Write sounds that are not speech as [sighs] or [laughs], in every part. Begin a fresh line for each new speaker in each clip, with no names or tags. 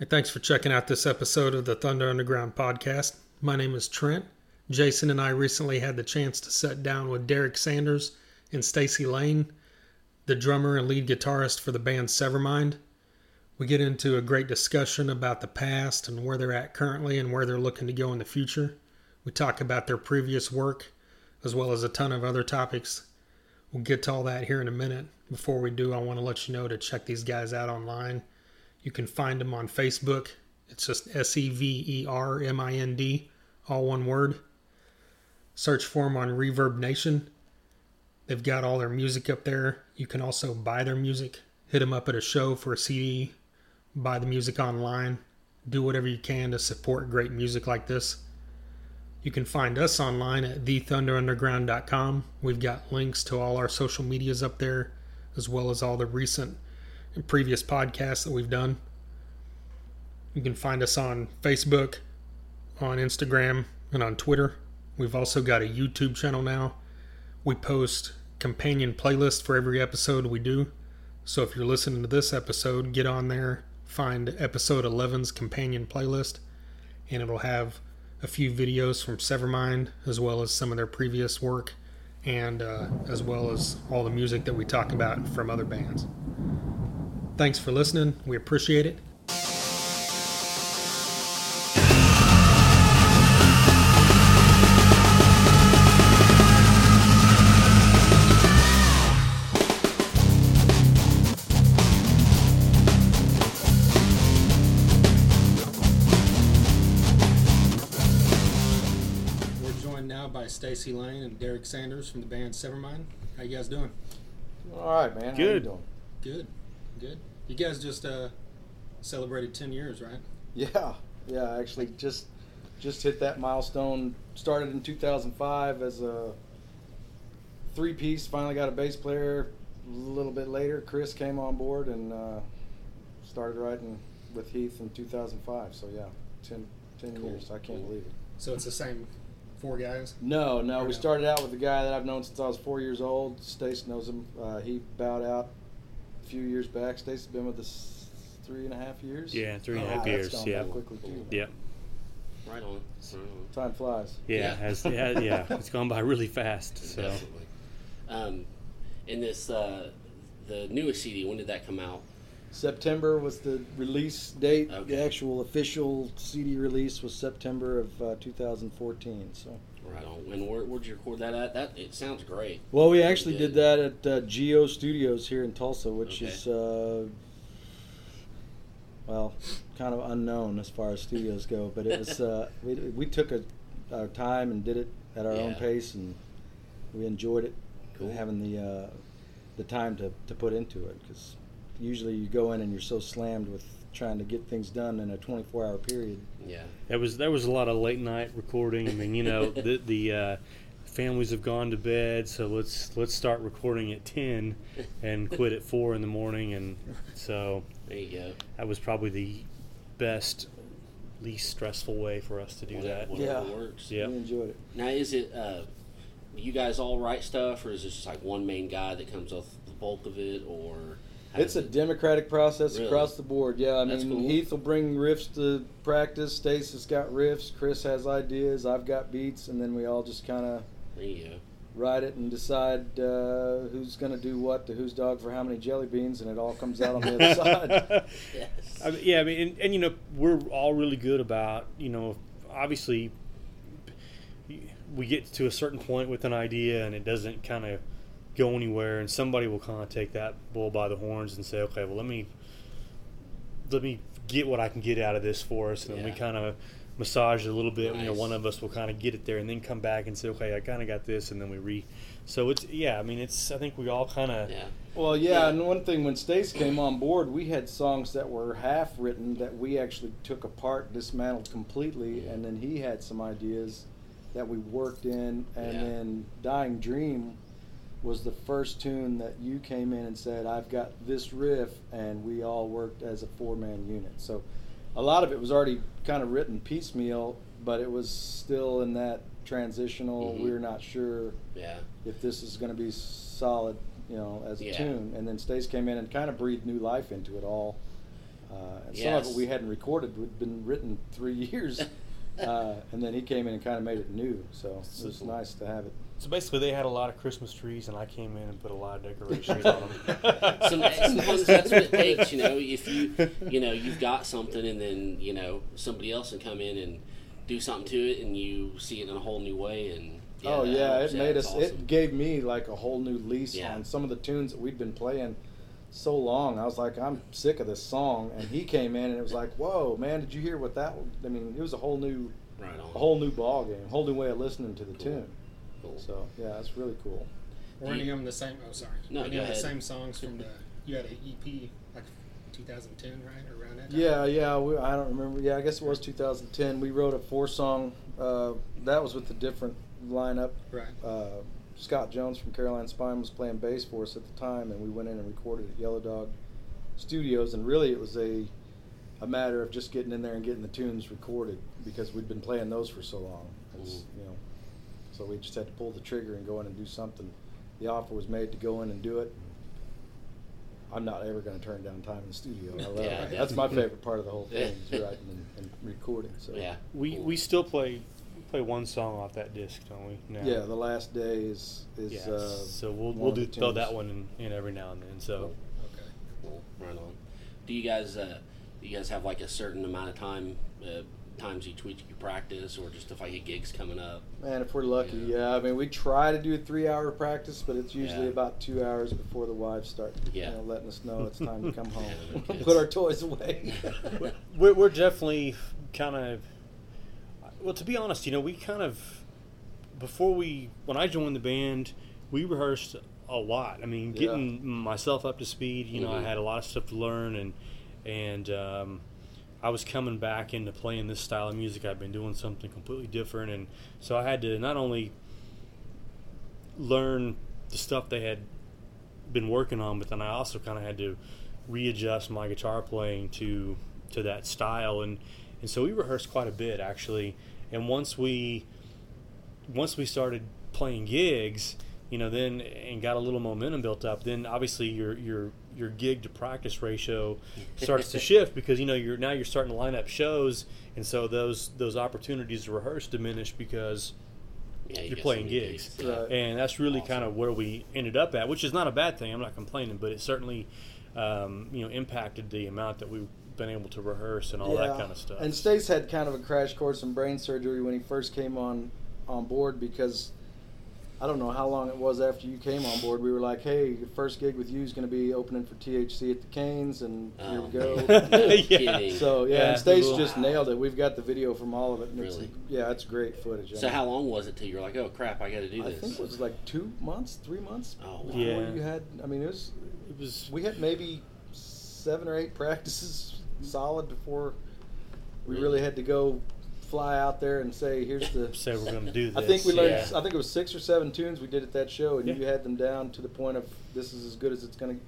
Hey, thanks for checking out this episode of the Thunder Underground podcast. My name is Trent. Jason and I recently had the chance to sit down with Derek Sanders and Stacy Lane, the drummer and lead guitarist for the band Severmind. We get into a great discussion about the past and where they're at currently and where they're looking to go in the future. We talk about their previous work as well as a ton of other topics. We'll get to all that here in a minute. Before we do, I want to let you know to check these guys out online. You can find them on Facebook. It's just S E V E R M I N D, all one word. Search for them on Reverb Nation. They've got all their music up there. You can also buy their music. Hit them up at a show for a CD. Buy the music online. Do whatever you can to support great music like this. You can find us online at thethunderunderground.com. We've got links to all our social medias up there, as well as all the recent and previous podcasts that we've done. You can find us on Facebook, on Instagram, and on Twitter. We've also got a YouTube channel now. We post companion playlists for every episode we do. So if you're listening to this episode, get on there, find episode 11's companion playlist, and it'll have a few videos from Severmind, as well as some of their previous work, and uh, as well as all the music that we talk about from other bands. Thanks for listening. We appreciate it. We're joined now by Stacy Lane and Derek Sanders from the band Severmind. How you guys doing?
All right, man. How you
Good.
doing?
Good, good. You guys just uh, celebrated 10 years, right?
Yeah, yeah. I Actually, just just hit that milestone. Started in 2005 as a three piece. Finally got a bass player. A little bit later, Chris came on board and uh, started writing with Heath in 2005. So yeah, 10, 10
Cool,
years. I can't believe it.
So it's the same four guys?
No, no.
Or
We
no?
started out with a guy that I've known since I was four years old. Stace knows him. Uh, he bowed out few years back. Stacy's been with us three and a half years.
Yeah, three and a half and a
Wow,
half
that's
years.
gone
Yeah.
quickly too.
Yep.
Right on. Right on.
Time flies.
Yeah.
Yeah.
Has, yeah. [laughs] Yeah. It's gone by really fast. So
Definitely. Um, in this, uh, the newest CD, when did that come out?
September was the release date.
Okay.
The actual official CD release was September of uh, 2014. So,
Right on. And where, where'd you record that at? That it sounds great.
well, we actually did that at uh, Geo Studios here in Tulsa, which
Okay.
is uh, well, kind of unknown as far as studios go. But it was [laughs] uh, we, we took a, our time and did it at our own pace, and we enjoyed it.
Cool.
Having the uh, the time to, to put into it because usually you go in and you're so slammed with trying to get things done in a 24 hour period.
Yeah.
there was there was a lot of late night recording. I mean, you know, [laughs] the the uh, families have gone to bed, so let's let's start recording at ten and quit at four in the morning, and so
There you go.
that was probably the best, least stressful way for us to do
Whatever,
that.
whatever
Yeah.
works.
Yeah.
We enjoyed it.
Now, is it uh, you guys all write stuff, or is this just like one main guy that comes with the bulk of it, or how
It's a democratic process
Really?
across the board. Yeah, I
That's
mean,
cool.
Heath will bring riffs to practice. Stace has got riffs. Chris has ideas. I've got beats, and then we all just kind of
There you go.
write it and decide uh, who's going to do what to whose dog for how many jelly beans, and it all comes out on the other [laughs] side.
Yes.
I mean, yeah, I mean, and, and you know, we're all really good about you know, obviously, we get to a certain point with an idea and it doesn't kind of go anywhere, and somebody will kind of take that bull by the horns and say, okay, well, let me let me get what I can get out of this for us, and then we kind of massage it a little bit. You know, one of us will kind of get it there, and then come back and say, okay, I kind of got this, and then we re. So it's yeah, I mean, it's I think we all kind of
yeah.
Well, yeah,
Yeah.
and one thing when Stace came on board, we had songs that were half written that we actually took apart, dismantled completely, and then he had some ideas that we worked in, and
Yeah.
then Dying Dream was the first tune that you came in and said, "I've got this riff," and we all worked as a four-man unit. So a lot of it was already kind of written piecemeal, but it was still in that transitional.
Mhm.
We're not sure
Yeah.
if this is going to be solid, you know, as a
Yeah.
tune. And then Stace came in and kind of breathed new life into it all. Uh, and
Yes.
Some of it we hadn't recorded; we'd been written three [laughs] years, [laughs] uh, and then he came in and kind of made it new. So it was nice to have it.
So basically, they had a lot of Christmas trees, and I came in and put a lot of decorations on them. [laughs]
Some, sometimes that's what it takes, you know. If you, you know, you've got something, and then you know somebody else can come in and do something to it, and you see it in a whole new way. And
oh yeah, it made
it's
us.
awesome.
It gave me like a whole new lease
Yeah.
on some of the tunes that we'd been playing so long. I was like, I'm sick of this song, and he came in and it was like, whoa, man, did you hear what that? I mean, it was a whole new,
right
a whole new ball game, a whole new way of listening to the
Cool.
tune.
Cool.
So yeah, that's really cool.
Were any of them the same? Oh, sorry.
No,
any
go
of the same songs from the? You had an EP like 2010, right? Around that. Time?
Yeah, yeah. We, I don't remember. Yeah, I guess it was 2010. We wrote a four song. Uh, that was with a different lineup.
Right.
Uh, Scott Jones from Caroline's Spine was playing bass for us at the time, and we went in and recorded at Yellow Dog Studios. And really, it was a a matter of just getting in there and getting the tunes recorded because we'd been playing those for so long. It's, you know, so we just had to pull the trigger and go in and do something. The offer was made to go in and do it. I'm not ever going to turn down time in the studio. I [laughs] love
Yeah,
it. That's my favorite part of the whole [laughs] thing is writing and, and recording. So
Yeah.
we
Cool.
we still play play one song off that disc, don't we? Now?
yeah, the last day is is
Yeah,
uh,
so we'll
one
we'll
of
do
the
throw
tunes.
that one in, in every now and then. So
Okay.
Cool. Right on. Do you guys, uh, do you guys have like a certain amount of time, uh, times each week you practice, or just if I get gigs coming up?
Man, if we're lucky,
Yeah.
yeah. I mean, we try to do a three-hour practice, but it's usually
Yeah.
about two hours before the wives start,
Yeah.
you know, letting us know it's time to come [laughs] home,
Yeah, [laughs]
put our toys away. [laughs]
we're, we're definitely kind of well to be honest you know we kind of before we when i joined the band we rehearsed a lot i mean
Yeah.
getting myself up to speed you know
Mhm.
i had a lot of stuff to learn and and um, i was coming back into playing this style of music. I've been doing something completely different and so i had to not only learn the stuff they had been working on but then i also kind of had to readjust my guitar playing to to that style and and so we rehearsed quite a bit actually. And once we once we started playing gigs you know then and got a little momentum built up then obviously your your your gig to practice ratio [laughs] starts to shift because you know you're now you're starting to line up shows and so those those opportunities to rehearse diminish because
Yeah, you
You're playing
some
gigs.
Right.
and that's really
Awesome.
kind of where we ended up at, which is not a bad thing. I'm not complaining, but it certainly, um, you know, impacted the amount that we've been able to rehearse and all that kind of stuff.
And Stace had kind of a crash course in brain surgery when he first came on on board because I don't know how long it was after you came on board. We were like, "Hey, your first gig with you is going to be opening for THC at the Cain's," and here
Oh,
we go.
Oh. [laughs] No [laughs]
Yeah.
So yeah,
Yeah,
and Stace
cool.
just nailed it. We've got the video from all of it. And
Really?
It's, yeah, it's great footage.
So how long was it till you're like, oh crap, I got to do this"?
I think it was like two months, three months.
Oh, wow.
Yeah.
You had. I mean, it was.
it was
We had maybe seven or eight practices solid before we
Really?
really had to go fly out there and say, "Here's the." [laughs]
say we're going to do this.
I think we learned.
yeah.
I think it was six or seven tunes we did at that show, and
Yeah.
you had them down to the point of this is as good as it's going to.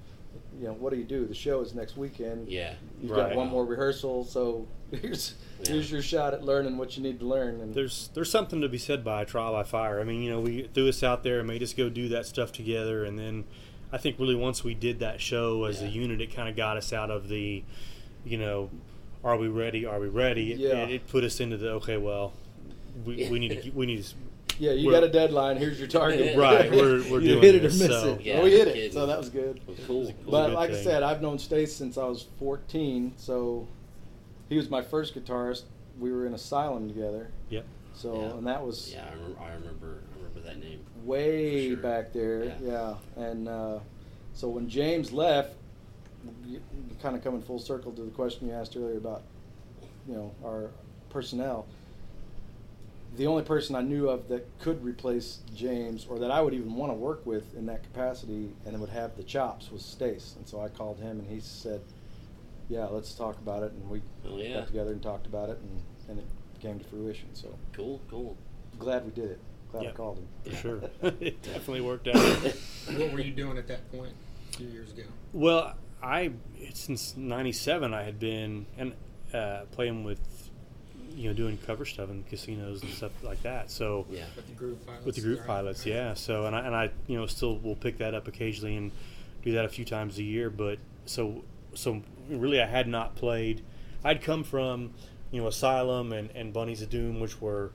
You know, what do you do? The show is next weekend.
yeah.
You've
Right.
got one more rehearsal, so [laughs] here's
Yeah.
here's your shot at learning what you need to learn. And
there's there's something to be said by trial by fire. I mean, you know, we threw us out there and made us go do that stuff together, and then I think really once we did that show as a unit, it kind of got us out of the, you know, are we ready? Are we ready? It,
Yeah.
it, it put us into the okay, well, we, we need to [laughs] we need to
yeah, you got a deadline. Here's your target. [laughs]
Right, we're- we're [laughs]
you
doing
hit it
this,
or miss
so-
it.
Yeah,
well, we hit
no
it, so that was good.
Well, cool.
a
But
good
like I said, I've known Stace since I was 14, so he was my first guitarist. We were in Asylum together,
Yep.
so
Yeah.
and that was
Yeah, I remember. I remember. I remember that name.
way
sure.
back there.
Yeah.
Yeah, and uh, so when James left, kind of coming full circle to the question you asked earlier about, you know, our personnel. The only person I knew of that could replace James, or that I would even want to work with in that capacity, and would have the chops, was Stace. And so I called him, and he said, "Yeah, let's talk about it." And we
Oh yeah.
got together and talked about it, and, and it came to fruition. So
Cool. Cool.
glad we did it. Glad
Yeah.
I called him.
For [laughs] sure, [laughs] it definitely worked [laughs] out.
What were you doing at that point a few years ago?
Well, I since '97 I had been and uh, playing with, you know, doing cover stuff in casinos and stuff like that. So
Yeah.
With the Groove Pilots?
with the
Groove
Pilots,
Right.
yeah. So and I and I you know still will pick that up occasionally and do that a few times a year. But so so really I had not played. I'd come from you know Asylum and and Bunnies of Doom, which were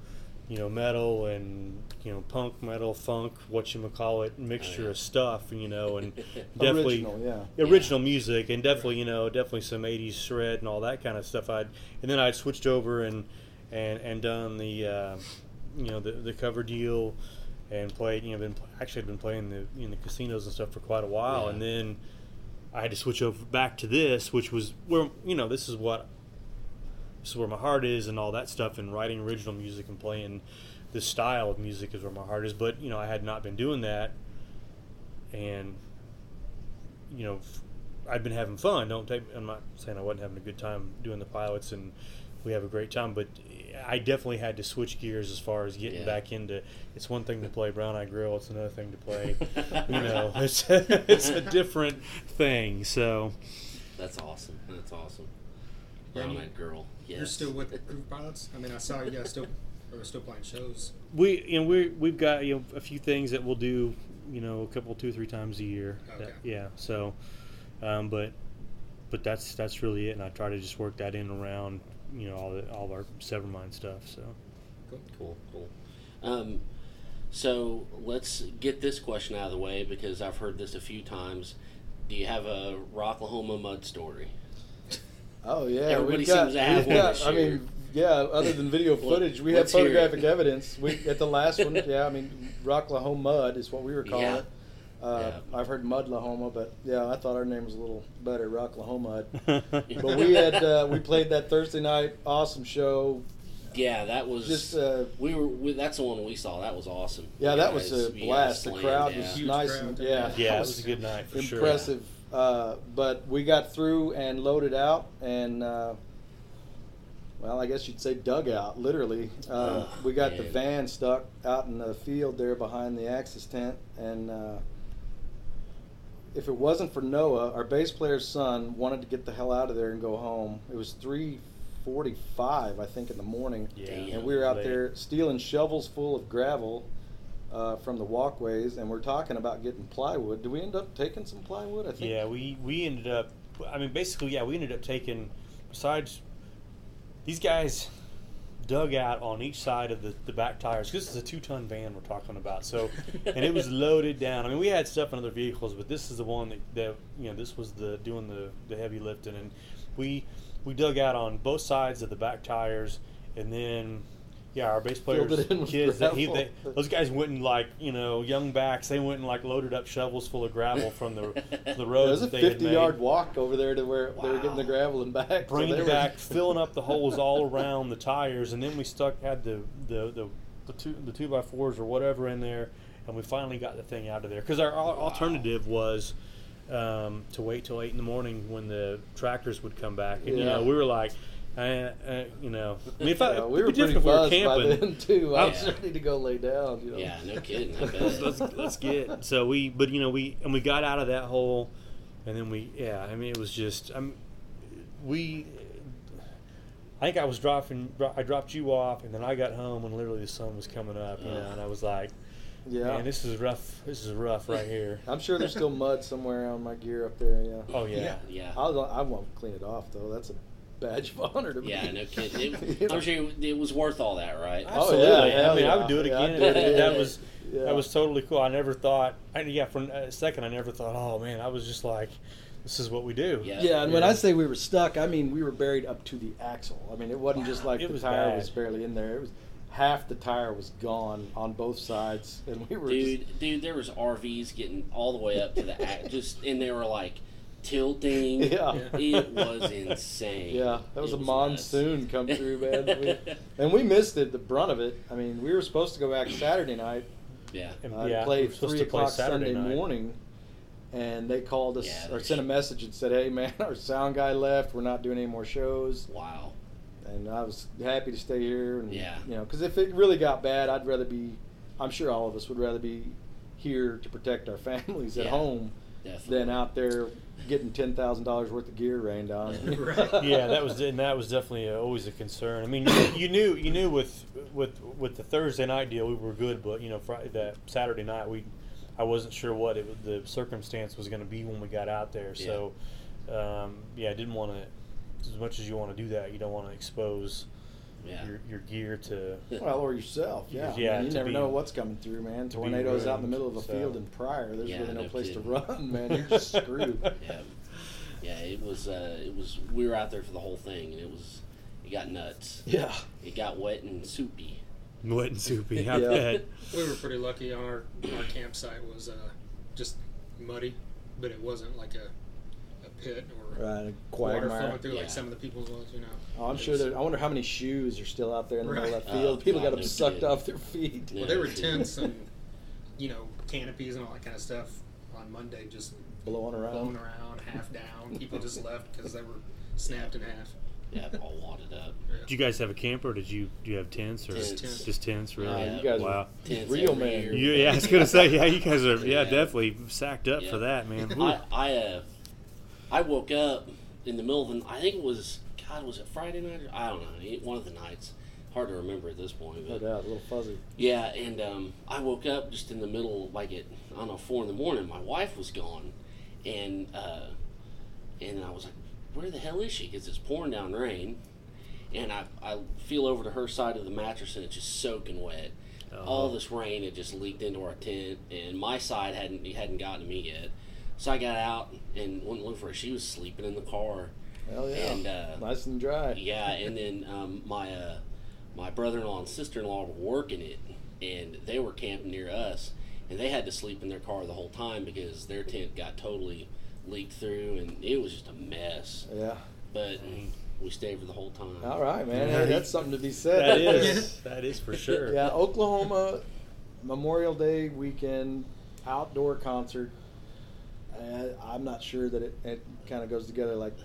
you know metal and you know punk metal funk what you call it mixture
Oh, yeah.
of stuff you know and [laughs] [laughs] definitely
Original, yeah.
original music and definitely you know definitely some 80s shred and all that kind of stuff i'd and then i'd switched over and and and done the uh, you know the, the cover deal and played you know been actually i've been playing the in the casinos and stuff for quite a while
Yeah.
and then i had to switch over back to this which was where you know this is what this is where my heart is and all that stuff and writing original music and playing this style of music is where my heart is but you know i had not been doing that and you know f- i'd been having fun don't take i'm not saying i wasn't having a good time doing the pilots and we have a great time but i definitely had to switch gears as far as getting
Yeah.
back into it's one thing to play Brown Eyed Girl it's another thing to play [laughs] you know [laughs] it's it's a different thing so
That's awesome. That's awesome.
Yeah, and
Brown
you-
eyed girl. Yes.
You're still with Groove Pilots? I mean, I saw you guys still or still playing shows.
we you know we we've got you know a few things that we'll do you know a couple two three times a year That-
Okay.
yeah so um, but but that's that's really it and I try to just work that in around you know all the all of our Severmind stuff so
Cool.
Cool, cool. Um, so let's get this question out of the way because I've heard this a few times. Do you have a Rocklahoma mud story?
Oh yeah,
Everybody
got,
seems to have
we've
one
got-
this
I mean, yeah. Other than video footage, we have
let's
photographic evidence. We at the last one, yeah. I mean, Rocklahoma Mud is what we were calling
Yeah.
it. Uh,
Yeah.
I've heard Mudlahoma, but yeah, I thought our name was a little better, Rocklahoma.
but [laughs]
But we had uh, we played that Thursday night, awesome show.
Yeah, that was
Just uh,
we were. We, that's the one we saw. That was awesome.
yeah,
You
that was a
you guys
blast. The crowd
yeah.
was
Huge
nice
crowd
and yeah,
yeah it was a good night for sure
impressive. Uh, but we got through and loaded out, and uh, well, I guess you'd say dug out, literally. Uh,
Oh,
we got the van stuck out in the field there behind the Axis tent, and uh, if it wasn't for Noah, our bass player's son wanted to get the hell out of there and go home. It was three forty-five, I think, in the morning.
yeah
And we were out
late.
there stealing shovels full of gravel uh, from the walkways, and we're talking about getting plywood. Do we end up taking some plywood? I think.
Yeah, we we ended up. I mean, basically, yeah, we ended up taking. Besides, these guys dug out on each side of the, the back tires this is a two ton van we're talking about. So, and it was [laughs] loaded down. I mean, we had stuff in other vehicles, but this is the one that, that you know this was the doing the the heavy lifting, and we we dug out on both sides of the back tires, and then. Yeah, our bass
Filled
players,
it in with
kids, that he,
gravel.
they, those guys went and like you know young backs. They went and like loaded up shovels full of gravel from the the [laughs]
It
roads
was a
that they had
50
made,
yard walk over there to where they were getting the gravel and back. So
bringing
they
it
were-
back, [laughs] filling up the holes all around the tires, and then we stuck had the the the, the two the two by fours or whatever in there, and we finally got the thing out of there because our, al- alternative was. Um, to wait till eight in the morning when the tractors would come back, and you
Yeah.
know we were like, uh, uh, you know, I mean, if I,
Yeah, we were
it'd
pretty
different if we were
buzzed by
camping.
then too. [laughs] I was
Yeah.
ready to go lay down. You know.
Yeah, no kidding. [laughs]
Let's, let's, let's get so we but you know we and we got out of that hole and then we yeah i mean it was just i'm we i think i was dropping i dropped you off and then i got home and literally the sun was coming up you know and i was like
Yeah.
man this is rough this is rough right here [laughs]
I'm sure there's still mud somewhere on my gear up there. Yeah.
oh yeah
Yeah.
I'll, I won't clean it off though. That's a badge of honor to me.
Yeah, no kidding. [laughs]
You
It,
know?
I'm sure it was worth all that, right?
Oh,
Absolutely.
yeah,
I
hell
mean, I would do it
Yeah,
again.
do it again.
That was
Yeah.
that was totally cool. I never thought. I, yeah, for a second, I never thought. Oh man, I was just like, this is what we do.
Yeah.
Yeah, and when I say we were stuck, I mean we were buried up to the axle. I mean it wasn't just like
It
the
was
tire
bad.
was barely in there. It was half the tire was gone on both sides, and we were
dude,
just
dude, there was RVs getting all the way up to the just and they were like tilting. [laughs]
yeah.
It was insane.
Yeah, that was
It
a
nuts.
monsoon come through, man. [laughs] We- and we missed it, the brunt of it. I mean, we were supposed to go back Saturday night
yeah.
And,
uh,
yeah,
play
we were supposed
three
to play
o'clock
Saturday
Sunday
night.
morning, and they called us
Yeah,
or sent a message and said, "Hey, man, [laughs] our sound guy left. We're not doing any more shows."
Wow.
And I was happy to stay here, and
Yeah.
you know, because if it really got bad, I'd rather be. I'm sure all of us would rather be here to protect our families at home
Definitely.
than out there getting ten thousand dollars worth of gear rained on. [laughs] [laughs]
Right.
yeah, that was and that was definitely uh always a concern. I mean, you, you knew you knew with with with the Thursday night deal we were good, but you know, Friday, that Saturday night we I wasn't sure what it the circumstance was going to be when we got out there. So, um, yeah, I didn't want to. As much as you want to do that, you don't want to expose
Yeah.
your, your gear to.
Well, or yourself, yeah.
Yeah,
Man, you never
be-
know what's coming through, man. Tornadoes out in the middle of a
so.
field in Pryor. There's
Yeah,
really no,
no
place
kidding.
to run, man. You're just [laughs] screwed.
yeah, yeah. It was. Uh, it was. We were out there for the whole thing, and it was. It got nuts.
yeah.
It got wet and soupy.
Wet and soupy. I [laughs]
Yeah.
bet.
We were pretty lucky. On our our campsite was uh, just muddy, but it wasn't like a a pit or
Right, a
water flowing through
Yeah.
like some of the people's was. You know.
Oh, I'm
It
sure that. I wonder how many shoes are still out there in the middle of
Right.
that field.
Oh,
People got them sucked
kidding.
off their feet.
Yeah.
Well, there were tents [laughs] and you know canopies and all that kind of stuff on Monday, just
Blowing around.
blowing around, half down. People just left because they were snapped in half.
Yeah, all wadded up. [laughs]
Did you guys have a camper? Did you do you have tents or
Tents.
Tents.
just tents? Really?
Yeah,
you guys
wow.
Tents
real man.
You, yeah, I was gonna say, yeah, you guys are, [laughs] yeah,
Yeah.
definitely sacked up
Yeah.
for that, man.
I I uh, I woke up in the middle of the. I think it was God. Was it Friday night? Or, I don't know. One of the nights. Hard to remember at this point.
No doubt, a little fuzzy.
Yeah, and um, I woke up just in the middle, like at I don't know four in the morning. My wife was gone, and uh, and I was like, "Where the hell is she?" Because it's pouring down rain, and I I feel over to her side of the mattress, and it's just soaking wet. All
Oh.
this rain had just leaked into our tent, and my side hadn't hadn't gotten to me yet. So I got out and went looking for her. She was sleeping in the car.
Hell yeah.
And, uh,
nice and dry.
Yeah, and then um, my uh, my brother-in-law and sister-in-law were working it, and they were camping near us, and they had to sleep in their car the whole time because their tent got totally leaked through, and it was just a mess.
Yeah.
But we stayed for the whole time.
All right, man. Hey, that's something to be said.
that is, [laughs] [laughs] that is for sure.
Yeah, Oklahoma Memorial Day weekend outdoor concert. Uh, I'm not sure that it, it kind of goes together like,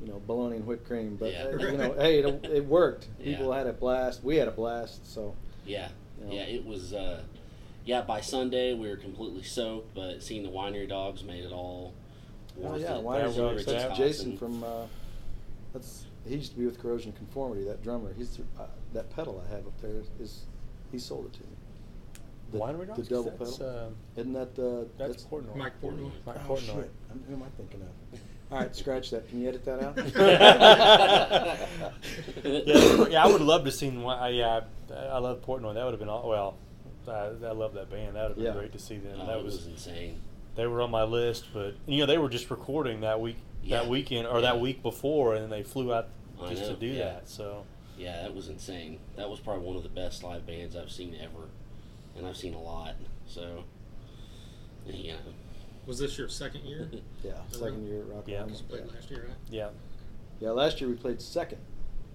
you know, bologna and whipped cream. But
Yeah.
uh, you [laughs] know, hey, it, it worked.
Yeah.
People had a blast. We had a blast. So
Yeah,
you know.
yeah, it was. Uh, yeah, by Sunday we were completely soaked, but seeing the winery dogs made it all.
Oh yeah,
it.
Was
Dogs. That's. Jason from. Uh, that's he used to be with Corrosion Conformity. That drummer. He's uh, that pedal I have up there is, he sold it to me. The,
Winery
the
dogs?
double
that's,
pedal.
Uh,
Isn't that uh,
that's, Portnoy.
Mike Portnoy.
Mike
Oh,
Portnoy.
shit. I'm, who am I thinking of? All right, scratch that. Can you edit that out? [laughs] [laughs]
yeah, yeah, I would have loved to seen. one- I yeah, I, I love Portnoy. That would have been all, well. I, I love that band. That would have been
Yeah.
great to see them.
Oh,
that was,
was insane.
they were on my list, but you know they were just recording that week, that weekend or that week before, and then they flew out
I
just to do
yeah.
that. So
Yeah, that was insane. That was probably one of the best live bands I've seen ever, and I've seen a lot. So, yeah,
Was this your second year? [laughs]
yeah, second year at Rock
Yeah.
Island.
You played last year, right?
yeah,
Yeah, last year we played second.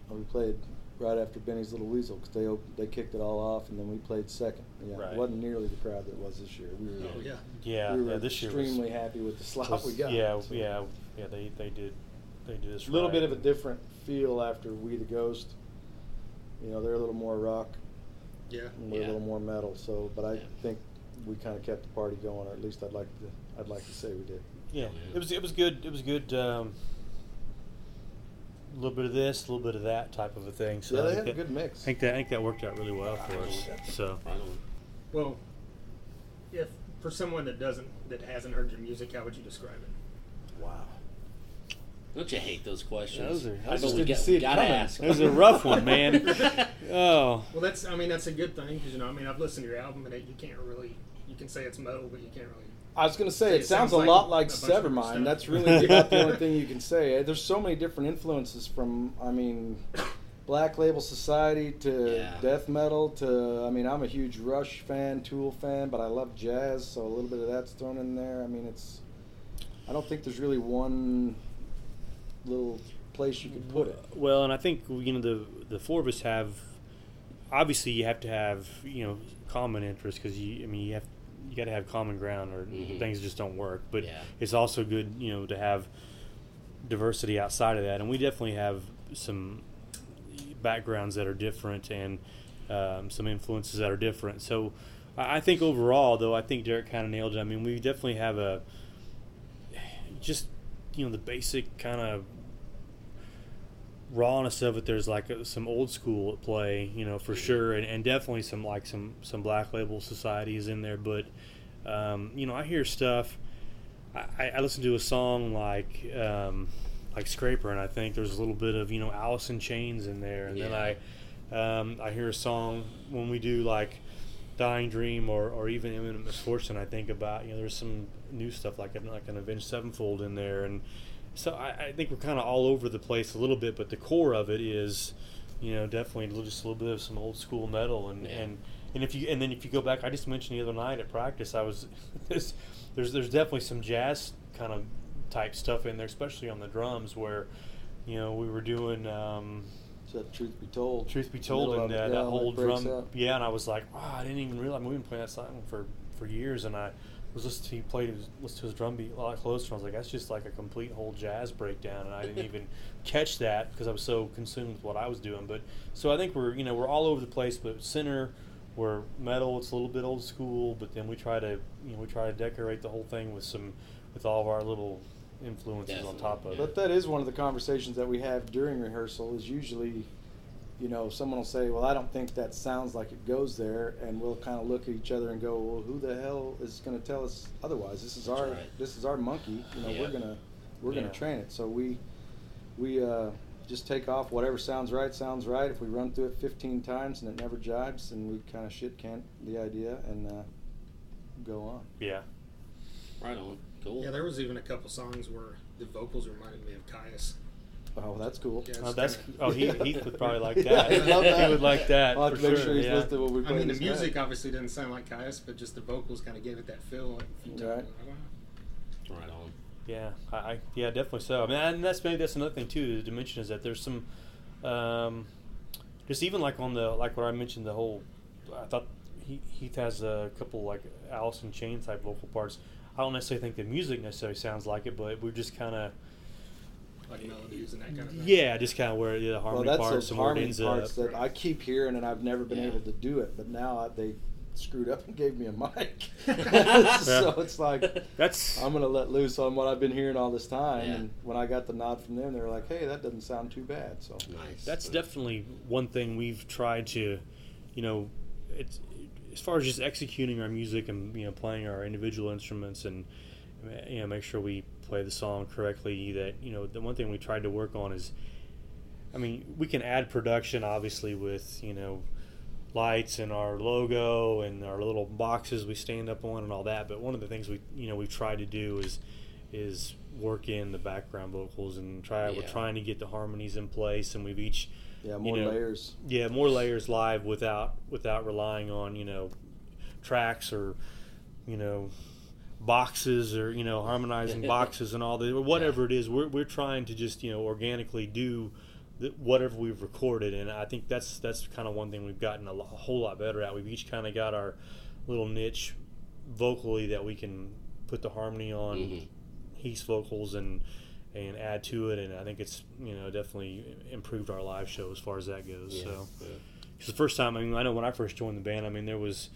Uh, We played right after Benny's Little Weasel because they op- they kicked it all off, and then we played second. Yeah,
Right.
it wasn't nearly the crowd that it was this year. We were,
Oh yeah.
yeah,
we were
yeah. This year
extremely
was,
happy with the slot
was-
we got.
yeah,
so.
yeah, yeah. They they did they did this
A little
right.
bit of a different feel after We the Ghost. You know, they're a little more rock,
Yeah.
and we're a
Yeah.
little more metal. So, but I
Yeah.
think we kind of kept the party going, or at least I'd like to. I'd like to say we did.
Yeah,
Yeah.
it was it was good. It was good. Um, a little bit of this, a little bit of that type of a thing. So
yeah,
I
they
think
had a
that-
good mix.
I think that I think that worked out really well for us. So
right on.
Well, if for someone that doesn't that hasn't heard your music, how would you describe it?
wow.
Don't you hate those questions?
Those are-
I
I
know
just
we
didn't
got,
see it
gotta
coming.
ask.
that was a rough one, man. [laughs] Oh,
Well, that's I mean that's a good thing because you know I mean I've listened to your album and it, you can't really you can say it's metal but you can't really.
I was going to say,
It
it sounds
sounds
a
like
lot
a
like
bunch
Severmind. That's really about the only [laughs] thing you can say. Uh, there's so many different influences from, I mean, Black Label Society to
Yeah.
death metal to, I mean, I'm a huge Rush fan, Tool fan, but I love jazz, so a little bit of that's thrown in there. I mean, it's, I don't think there's really one little place you could put it.
well, and I think you know the the four of us have. Obviously, you have to have you know common interests because you. I mean, you have you got to have common ground or
Mhm.
things just don't work. But
Yeah.
it's also good you know to have diversity outside of that, and we definitely have some backgrounds that are different and um, some influences that are different. So I I think overall, though, I think Derek kind of nailed it. I mean, we definitely have a just you know the basic kind of rawness of it. There's like a, some old school at play, you know, for sure, and, and definitely some like some some black label societies in there. But um, you know, I hear stuff I, I listened to a song like um, like Scraper, and I think there's a little bit of you know Alice in Chains in there, and then I um, I hear a song when we do like Dying Dream or, or even Imminent Misfortune. I think about you know there's some new stuff like like an Avenged Sevenfold in there, and so I, I think we're kind of all over the place a little bit, but the core of it is you know definitely just a little bit of some old school metal and
Yeah.
and and if you and then if you go back, I just mentioned the other night at practice, I was [laughs] there's there's, there's definitely some jazz kind of type stuff in there, especially on the drums where you know we were doing. Um,
So truth be told,
Truth be told,
middle
and
of
uh, that whole drum,
up.
yeah, and I was like, oh, I didn't even realize we've been playing that song for for years, and I was listening. To, he played, his, listened to his drum beat a lot closer, and I was like, that's just like a complete whole jazz breakdown, and I didn't [laughs] even catch that because I was so consumed with what I was doing. But so I think we're you know we're all over the place, but center. We're metal. It's a little bit old school, but then we try to, you know, we try to decorate the whole thing with some, with all of our little influences on top of
yeah.
it.
But that is one of the conversations that we have during rehearsal. Is usually, you know, someone will say, "Well, I don't think that sounds like it goes there," and we'll kind of look at each other and go, "Well, who the hell is going to tell us otherwise? This is
That's
our
right.
this is our monkey. You know,
Yeah.
we're gonna we're
Yeah.
gonna train it." So we we uh, just take off whatever sounds right sounds right. If we run through it 15 times and it never jibes, then we kind of shit can the idea and uh, go on.
yeah.
Right on. Cool.
Yeah, there was even a couple songs where the vocals reminded me of Kyuss.
Oh, that's cool.
Yeah,
Oh, that's
kinda-
oh he Heath would probably like [laughs]
Yeah,
that.
I love that.
He would like that
I'll have
for
to make
sure.
sure he's
yeah.
listening to what we
I mean, the music
night.
obviously didn't sound like Kyuss, but just the vocals kind of gave it that feel. Like, if you
Right.
like, wow.
Right on.
Yeah, I, I yeah definitely so. I mean, and that's maybe that's another thing too. To mention is that there's some, um, just even like on the like what I mentioned the whole. I thought he Heath has a couple like Alice in Chain type vocal parts. I don't necessarily think the music necessarily sounds like it, but we're just kind of
like melodies and that kind of thing.
yeah, just kind of where yeah, the
Well,
harmony
that's
parts
those
and where
harmony parts
up.
that I keep hearing, and I've never been
Yeah.
able to do it. But now I, they screwed up and gave me a mic, [laughs] so it's like
That's
I'm gonna let loose on what I've been hearing all this time.
Yeah.
And when I got the nod from them, they were like, "Hey, that doesn't sound too bad." So
Nice.
That's definitely one thing we've tried to, you know, it's as far as just executing our music and you know playing our individual instruments and you know make sure we play the song correctly. That you know the one thing we tried to work on is, I mean, we can add production obviously with you know lights and our logo and our little boxes we stand up on and all that. But one of the things we you know we've tried to do is is work in the background vocals and try we're trying to get the harmonies in place and we've each
yeah,
You
more
know,
layers.
yeah more layers live without without relying on you know tracks or you know boxes or you know harmonizing [laughs] boxes and all that or whatever it is we're, we're trying to just you know organically do the, whatever we've recorded and i think that's that's kind of one thing we've gotten a, a whole lot better at we've each kind of got our little niche vocally that we can put the harmony on
Mhm.
Heath's vocals and and add to it and i think it's you know definitely improved our live show as far as that goes
Yeah.
so
Yeah.
because the first time, I mean, I know when I first joined the band, I mean, there was,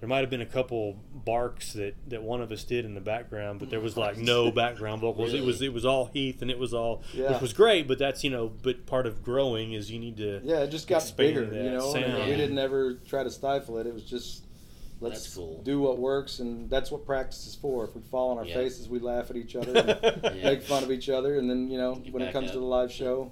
there might have been a couple barks that, that one of us did in the background, but there was like no background vocals. It was it was all Heath, and it was all,
Yeah.
which was great. But that's you know, but part of growing is you need to.
Yeah, it just got bigger,
that
you know.
sound.
we didn't ever try to stifle it. It was just let's
That's cool.
do what works, and that's what practice is for. If we fall on our
Yeah.
faces, we laugh at each other, and [laughs]
Yeah.
make fun of each other, and then you know
You
when it comes
up.
to the live show,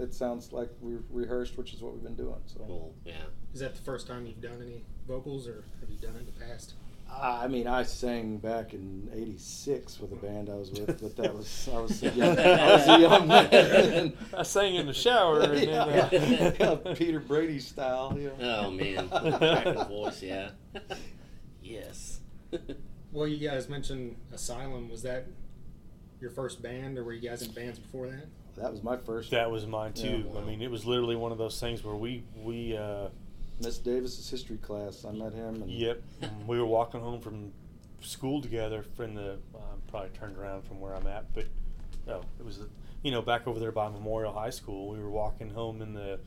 it sounds like we rehearsed, which is what we've been doing. So.
Cool. Yeah.
Is that the first time you've done any vocals, or have you done it in the past?
I mean, I sang back in '86 with a band I was with, but that was I was a young, [laughs] I was a young man.
I sang in the shower. And
yeah,
then, uh,
yeah, Peter Brady style. You know.
Oh man, [laughs] cracking voice. Yeah. yes.
Well, you guys mentioned Asylum. Was that your first band, or were you guys in bands before that?
That was my first.
that was mine too.
Yeah.
I mean, it was literally one of those things where we we. Uh,
Miss Davis's history class. I met him. And
Yep. [laughs] we were walking home from school together from the, I'm probably turned around from where I'm at, but no, it was, you know, back over there by Memorial High School. We were walking home in the,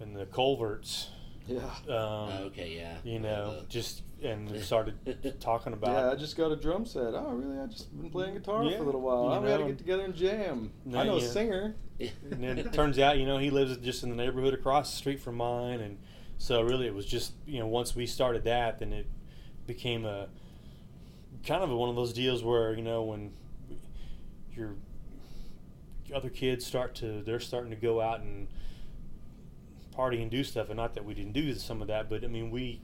in the culverts,
Yeah.
um,
okay. Yeah.
you know,
Uh,
just, and we started talking about.
Yeah, I just got a drum set. Oh, really? I just been playing guitar
Yeah,
for a little while.
you
Oh, we got to get together and jam.
No,
I know a singer. [laughs]
and then it turns out, you know, he lives just in the neighborhood across the street from mine. And so really it was just, you know, once we started that, then it became a, kind of one of those deals where you know when your other kids start to they're starting to go out and party and do stuff and not that we didn't do some of that but i mean we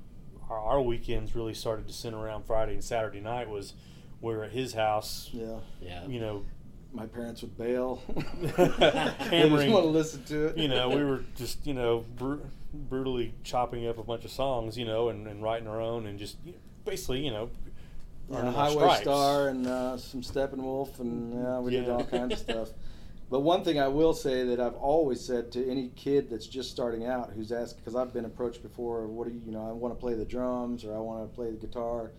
our, our weekends really started to center around friday and saturday night was we're at his house
Yeah.
Yeah.
you know
My parents would bail. [laughs] they just
Hammering.
want to listen to it.
you know, we were [laughs] just, you know, br- brutally chopping up a bunch of songs, you know, and, and writing our own and just basically, you know,
Yeah, Highway
stripes.
Star and uh, some Steppenwolf, and yeah, we did all kinds of [laughs] stuff. But one thing I will say that I've always said to any kid that's just starting out who's asked, because I've been approached before, what do you, you know, I want to play the drums or I want to play the guitar,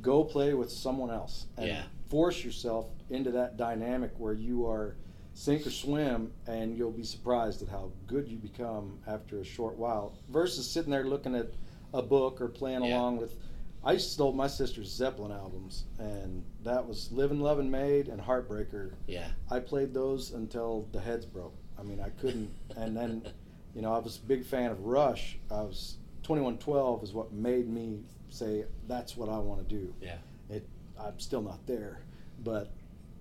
go play with someone else and
Yeah.
force yourself into that dynamic where you are sink or swim, and you'll be surprised at how good you become after a short while. Versus sitting there looking at a book or playing
Yeah.
along with. I stole my sister's Zeppelin albums, and that was "Livin', Lovin', Maid" and "Heartbreaker."
Yeah.
I played those until the heads broke. I mean, I couldn't. And then, you know, I was a big fan of Rush. I was 2112 is what made me say that's what I want to do.
Yeah.
It. I'm still not there, but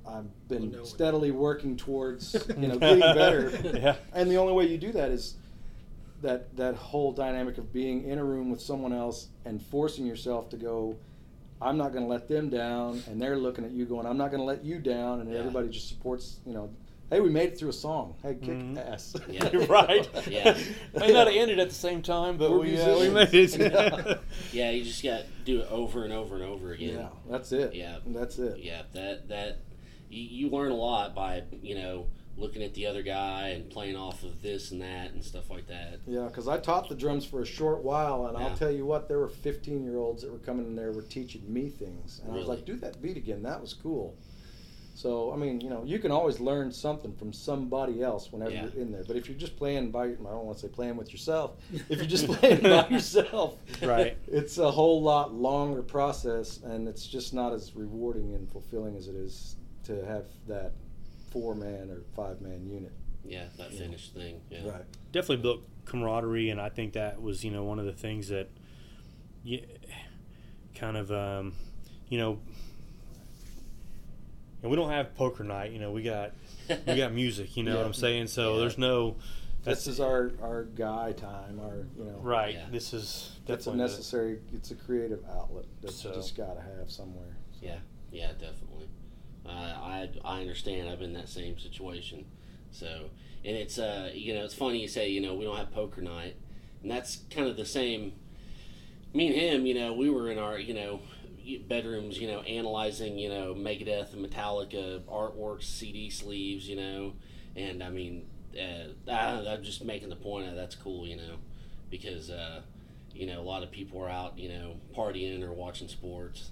I've been
Well, no
steadily working towards you know [laughs] getting better.
yeah.
And the only way you do that is that that whole dynamic of being in a room with someone else and forcing yourself to go. I'm not going to let them down, and they're looking at you going, "I'm not going to let you down," and
Yeah.
everybody just supports. You know, hey, we made it through a song. Hey, kick
Mhm.
ass.
Yeah. [laughs]
You're right.
Yeah. [laughs]
May not have ended at the same time, but
We're
we, uh, we made it. [laughs]
Yeah.
Yeah. You just got to do it over and over and over again.
Yeah, that's it.
Yeah.
that's it.
Yeah, that that you, you learn a lot by you know looking at the other guy and playing off of this and that and stuff like that.
Yeah, because I taught the drums for a short while, and
Yeah.
I'll tell you what, there were 15 year olds that were coming in there were teaching me things, and I was like, "Do that beat again. That was cool." So I mean, you know, you can always learn something from somebody else whenever
Yeah.
you're in there. But if you're just playing by, I don't want to say playing with yourself. [laughs] If you're just playing by yourself,
Right.
It's a whole lot longer process, and it's just not as rewarding and fulfilling as it is to have that four man or five man unit.
Yeah, that finished thing. Yeah.
Right.
Definitely built camaraderie, and I think that was, you know, one of the things that, yeah, kind of, um, you know, and we don't have poker night. You know, we got we got music. You know [laughs] what I'm saying? So
Yeah.
there's no.
This is our our guy time. Our you know.
right.
Yeah.
This is
That's a
definitely the-
necessary. It's a creative outlet that
So-
you just got to have somewhere.
Yeah, yeah, definitely. Uh, I I understand. I've been in that same situation. So, and it's uh, you know, it's funny you say you know we don't have poker night, and that's kind of the same. Me and him, you know, we were in our you know bedrooms, you know, analyzing you know Megadeth and Metallica artwork, CD sleeves, you know, and I mean, uh, I, I'm just making the point that that's cool, you know, because uh, you know a lot of people are out, you know, partying or watching sports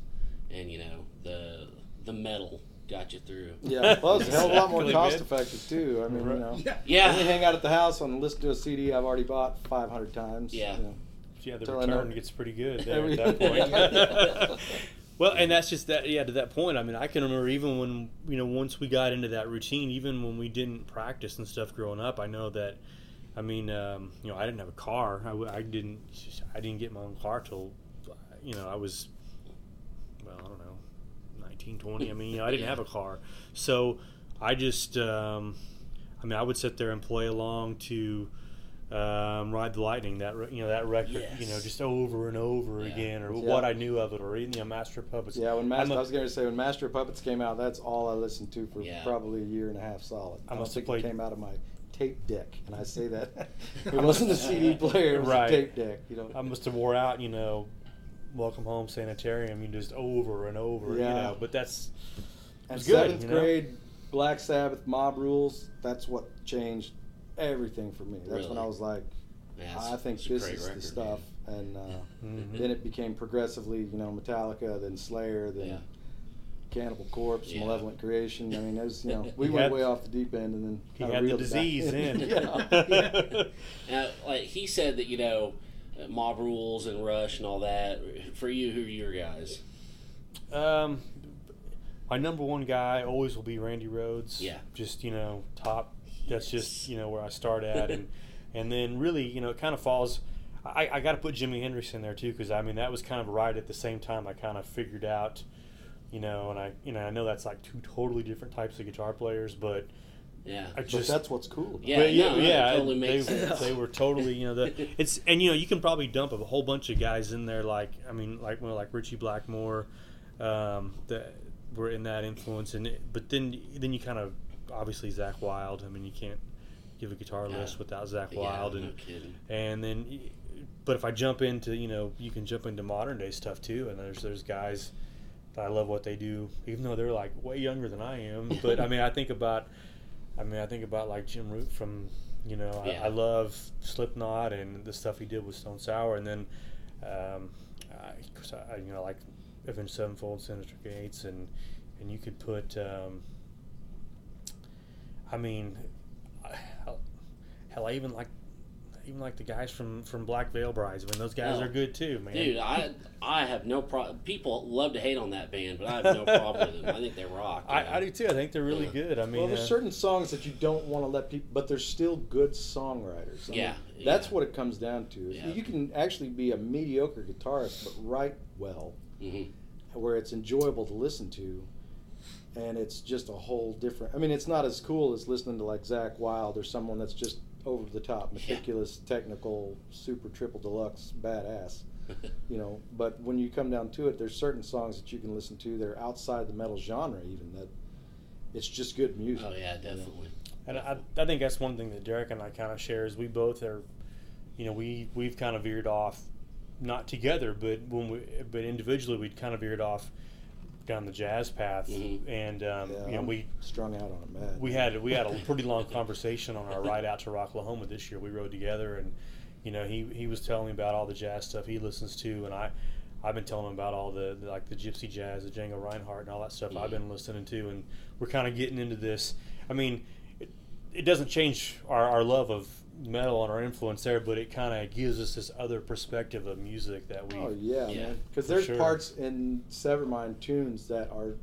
and you know the the metal got you through.
Yeah, well, it's a hell of a lot more
Exactly,
cost
man.
effective too. I mean,
Right.
you know,
Yeah.
Yeah,
when you hang out at the house and listen to a CD I've already bought 500 times.
Yeah.
you know.
Yeah, the
Till I know-
return gets pretty good there at that point. [laughs] [laughs] well, and that's just that. Yeah, to that point. I mean, I can remember even when you know once we got into that routine, even when we didn't practice and stuff growing up. I know that. I mean, um, you know, I didn't have a car. I, w- I didn't. I didn't get my own car till, you know, I was. Well, I don't know, 19, 20. I mean, you know, I didn't
Yeah.
have a car, so I just. Um, I mean, I would sit there and play along to um, Ride the Lightning. That you know that record, you know, just over and over
Yeah.
again, or
Yeah.
what I knew of it, or even you know, Master of Puppets.
Yeah, when Master,
I'm a-
I was going to say when Master of Puppets came out, that's all I listened to for
Yeah.
probably a year and a half solid.
I
I,
must
don't
have
think it
played-
came out of my tape deck, and I say that [laughs] it wasn't a CD player, it was
Right.
a tape deck. You know,
I must have wore out, you know, Welcome Home Sanitarium, you just over and over, you know. But that's
and
good,
seventh
you know?
grade Black Sabbath Mob Rules. That's what changed everything for me. That's when I was like,
Yeah,
I think this is
record,
the stuff. And uh,
Mhm.
then it became progressively, you know, Metallica, then Slayer, then
Yeah.
Cannibal Corpse,
Yeah.
Malevolent Creation. I mean, it was, you know, [laughs] we
He
went
had-
way off the deep end, and then
he
kinda
had the
reeled
disease
in.
in. [laughs]
yeah. [laughs]
Now, like he said that you know, Mob Rules and Rush and all that. For you, who are your guys?
Um, my number one guy always will be Randy Rhoads.
Yeah.
Just you know, top. That's just you know where I start at, and [laughs] and then really you know it kind of falls. I, I got to put Jimi Hendrix in there too because I mean that was kind of right at the same time I kind of figured out you know, and I you know I know that's like two totally different types of guitar players, but
Yeah.
I
But that's what's cool.
Yeah,
but yeah,
no, that
yeah,
totally
they,
sense.
they were totally, you know, the [laughs] it's and you know you can probably dump a whole bunch of guys in there like I mean like well, like Ritchie Blackmore, um, that were in that influence and it, but then then you kind of obviously Zakk Wylde. I mean you can't give a guitar
Yeah.
list without Zach
Yeah,
Wild
no
and
kidding.
and then but if I jump into you know you can jump into modern day stuff too and there's there's guys that I love what they do even though they're like way younger than I am but I mean I think about I mean I think about like Jim Root from you know
Yeah.
I, I love Slipknot and the stuff he did with Stone Sour and then um, I, I you know like Avenged Sevenfold Synyster Gates and and you could put um, I mean hell I even like even like the guys from from Black Veil Brides. I mean, those guys
Oh.
are good too, man.
Dude, I I have no problem. People love to hate on that band, but I have no problem with them. I think they rock. [laughs]
I, I do too. I think they're really
Yeah.
good. I mean,
well, there's
uh,
certain songs that you don't want to let people, but they're still good songwriters. I
Yeah,
mean, that's
yeah.
what it comes down to. is
Yeah.
You can actually be a mediocre guitarist, but write well,
Mhm.
where it's enjoyable to listen to, and it's just a whole different. I mean, it's not as cool as listening to like Zakk Wylde or someone that's just over the top, meticulous, technical, super triple deluxe badass. [laughs] you know but when you come down to it there's certain songs that you can listen to that are outside the metal genre even that it's just good music
Oh yeah, definitely.
And I, I think that's one thing that Derek and I kind of share is we both are, you know, we we've kind of veered off, not together, but when we but individually we'd kind of veered off down the jazz path,
Mhm.
and um,
Yeah,
you know
I'm
we
strung out on it bad
we had we had a [laughs] pretty long conversation on our ride out to Rocklahoma this year. We rode together, and you know he he was telling me about all the jazz stuff he listens to, and I. I've been telling him about all the, the like the gypsy jazz, the Django Reinhardt, and all that stuff I've
Mhm.
been listening to, and we're kind of getting into this. I mean, it, it doesn't change our, our love of metal and our influence there, but it kind of gives us this other perspective of music that we.
Oh yeah,
Yeah,
man. Because there's
sure.
parts in Severmind tunes that are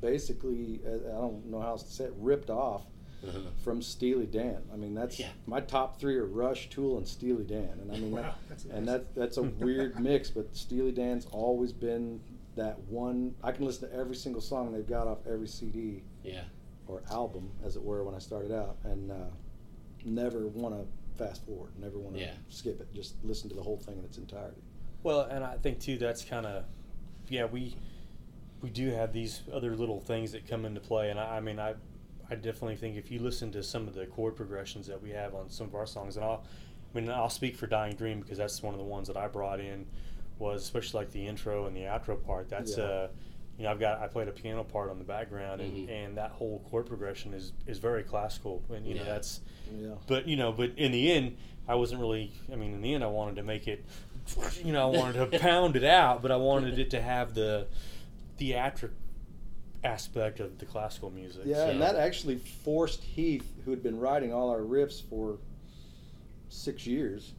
basically uh, I don't know how else to say it ripped off
Uh-huh.
from Steely Dan. I mean that's
Yeah.
my top three are Rush, Tool, and Steely Dan. And I mean [laughs]
Wow,
that,
that's
and that that's a [laughs] weird mix, but Steely Dan's always been that one. I can listen to every single song they've got off every CD
Yeah.
or album, as it were, when I started out, and uh, never want to fast forward, never want to
Yeah.
skip it. Just listen to the whole thing in its entirety.
Well, and I think too that's kind of, yeah, we we do have these other little things that come into play, and I, I mean, I I definitely think if you listen to some of the chord progressions that we have on some of our songs, and I'll, I mean, I'll speak for Dying Dream because that's one of the ones that I brought in, was especially like the intro and the outro part. That's
Yeah.
uh, you know, I've got I played a piano part on the background, and,
Mhm.
and that whole chord progression is is very classical, and you know
Yeah.
that's
Yeah.
but you know, but in the end, I wasn't really. I mean, in the end, I wanted to make it. You know, I wanted to [laughs] pound it out, but I wanted it to have the theatric aspect of the classical music.
Yeah,
so-
and that actually forced Heath, who had been writing all our riffs for six years,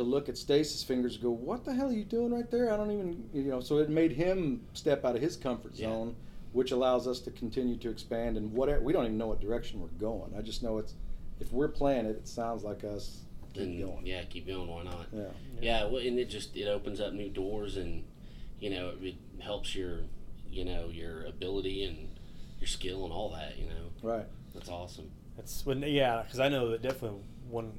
to look at Stace's fingers and go, "What the hell are you doing right there?" I don't even, you know. So it made him step out of his comfort
Yeah.
zone, which allows us to continue to expand. And whatever, we don't even know what direction we're going. I just know it's if we're playing it, it sounds like us. Keep
Then
going.
yeah, keep going. Why not?
Yeah.
Yeah, well, and it just it opens up new doors, and you know it, it helps your you know your ability and your skill and all that. You know,
Right.
that's awesome.
That's when, yeah, because I know that definitely when,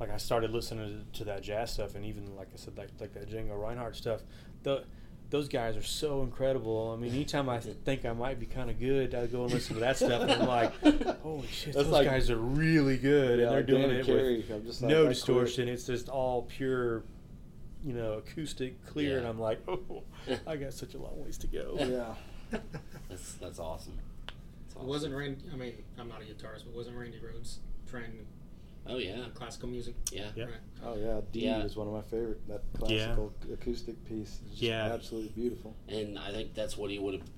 like, I started listening to, to that jazz stuff, and even like I said, like like that Django Reinhardt stuff, the those guys are so incredible. I mean, anytime I [laughs] think I might be kind of good, I go and listen to that stuff, and I'm like, [laughs] holy shit,
That's
those
like-
guys are really good,
Yeah,
and they're
like
doing
Dan
it
Carey,
with
I'm just like, I
no
quit.
distortion. It's just all pure, you know, acoustic, clear, and I'm like, oh, [laughs] I got such a long ways to go.
Yeah.
That's that's awesome. That's awesome.
Wasn't Randy? I mean, I'm not a guitarist, but wasn't Randy Rhoads trained
Oh yeah,
classical music?
yeah.
Yeah.
Right.
Oh yeah, Dee
Yeah.
was one of my favorite. That
Yeah.
classical acoustic piece. It's just
Yeah.
absolutely beautiful.
And I think that's what he would have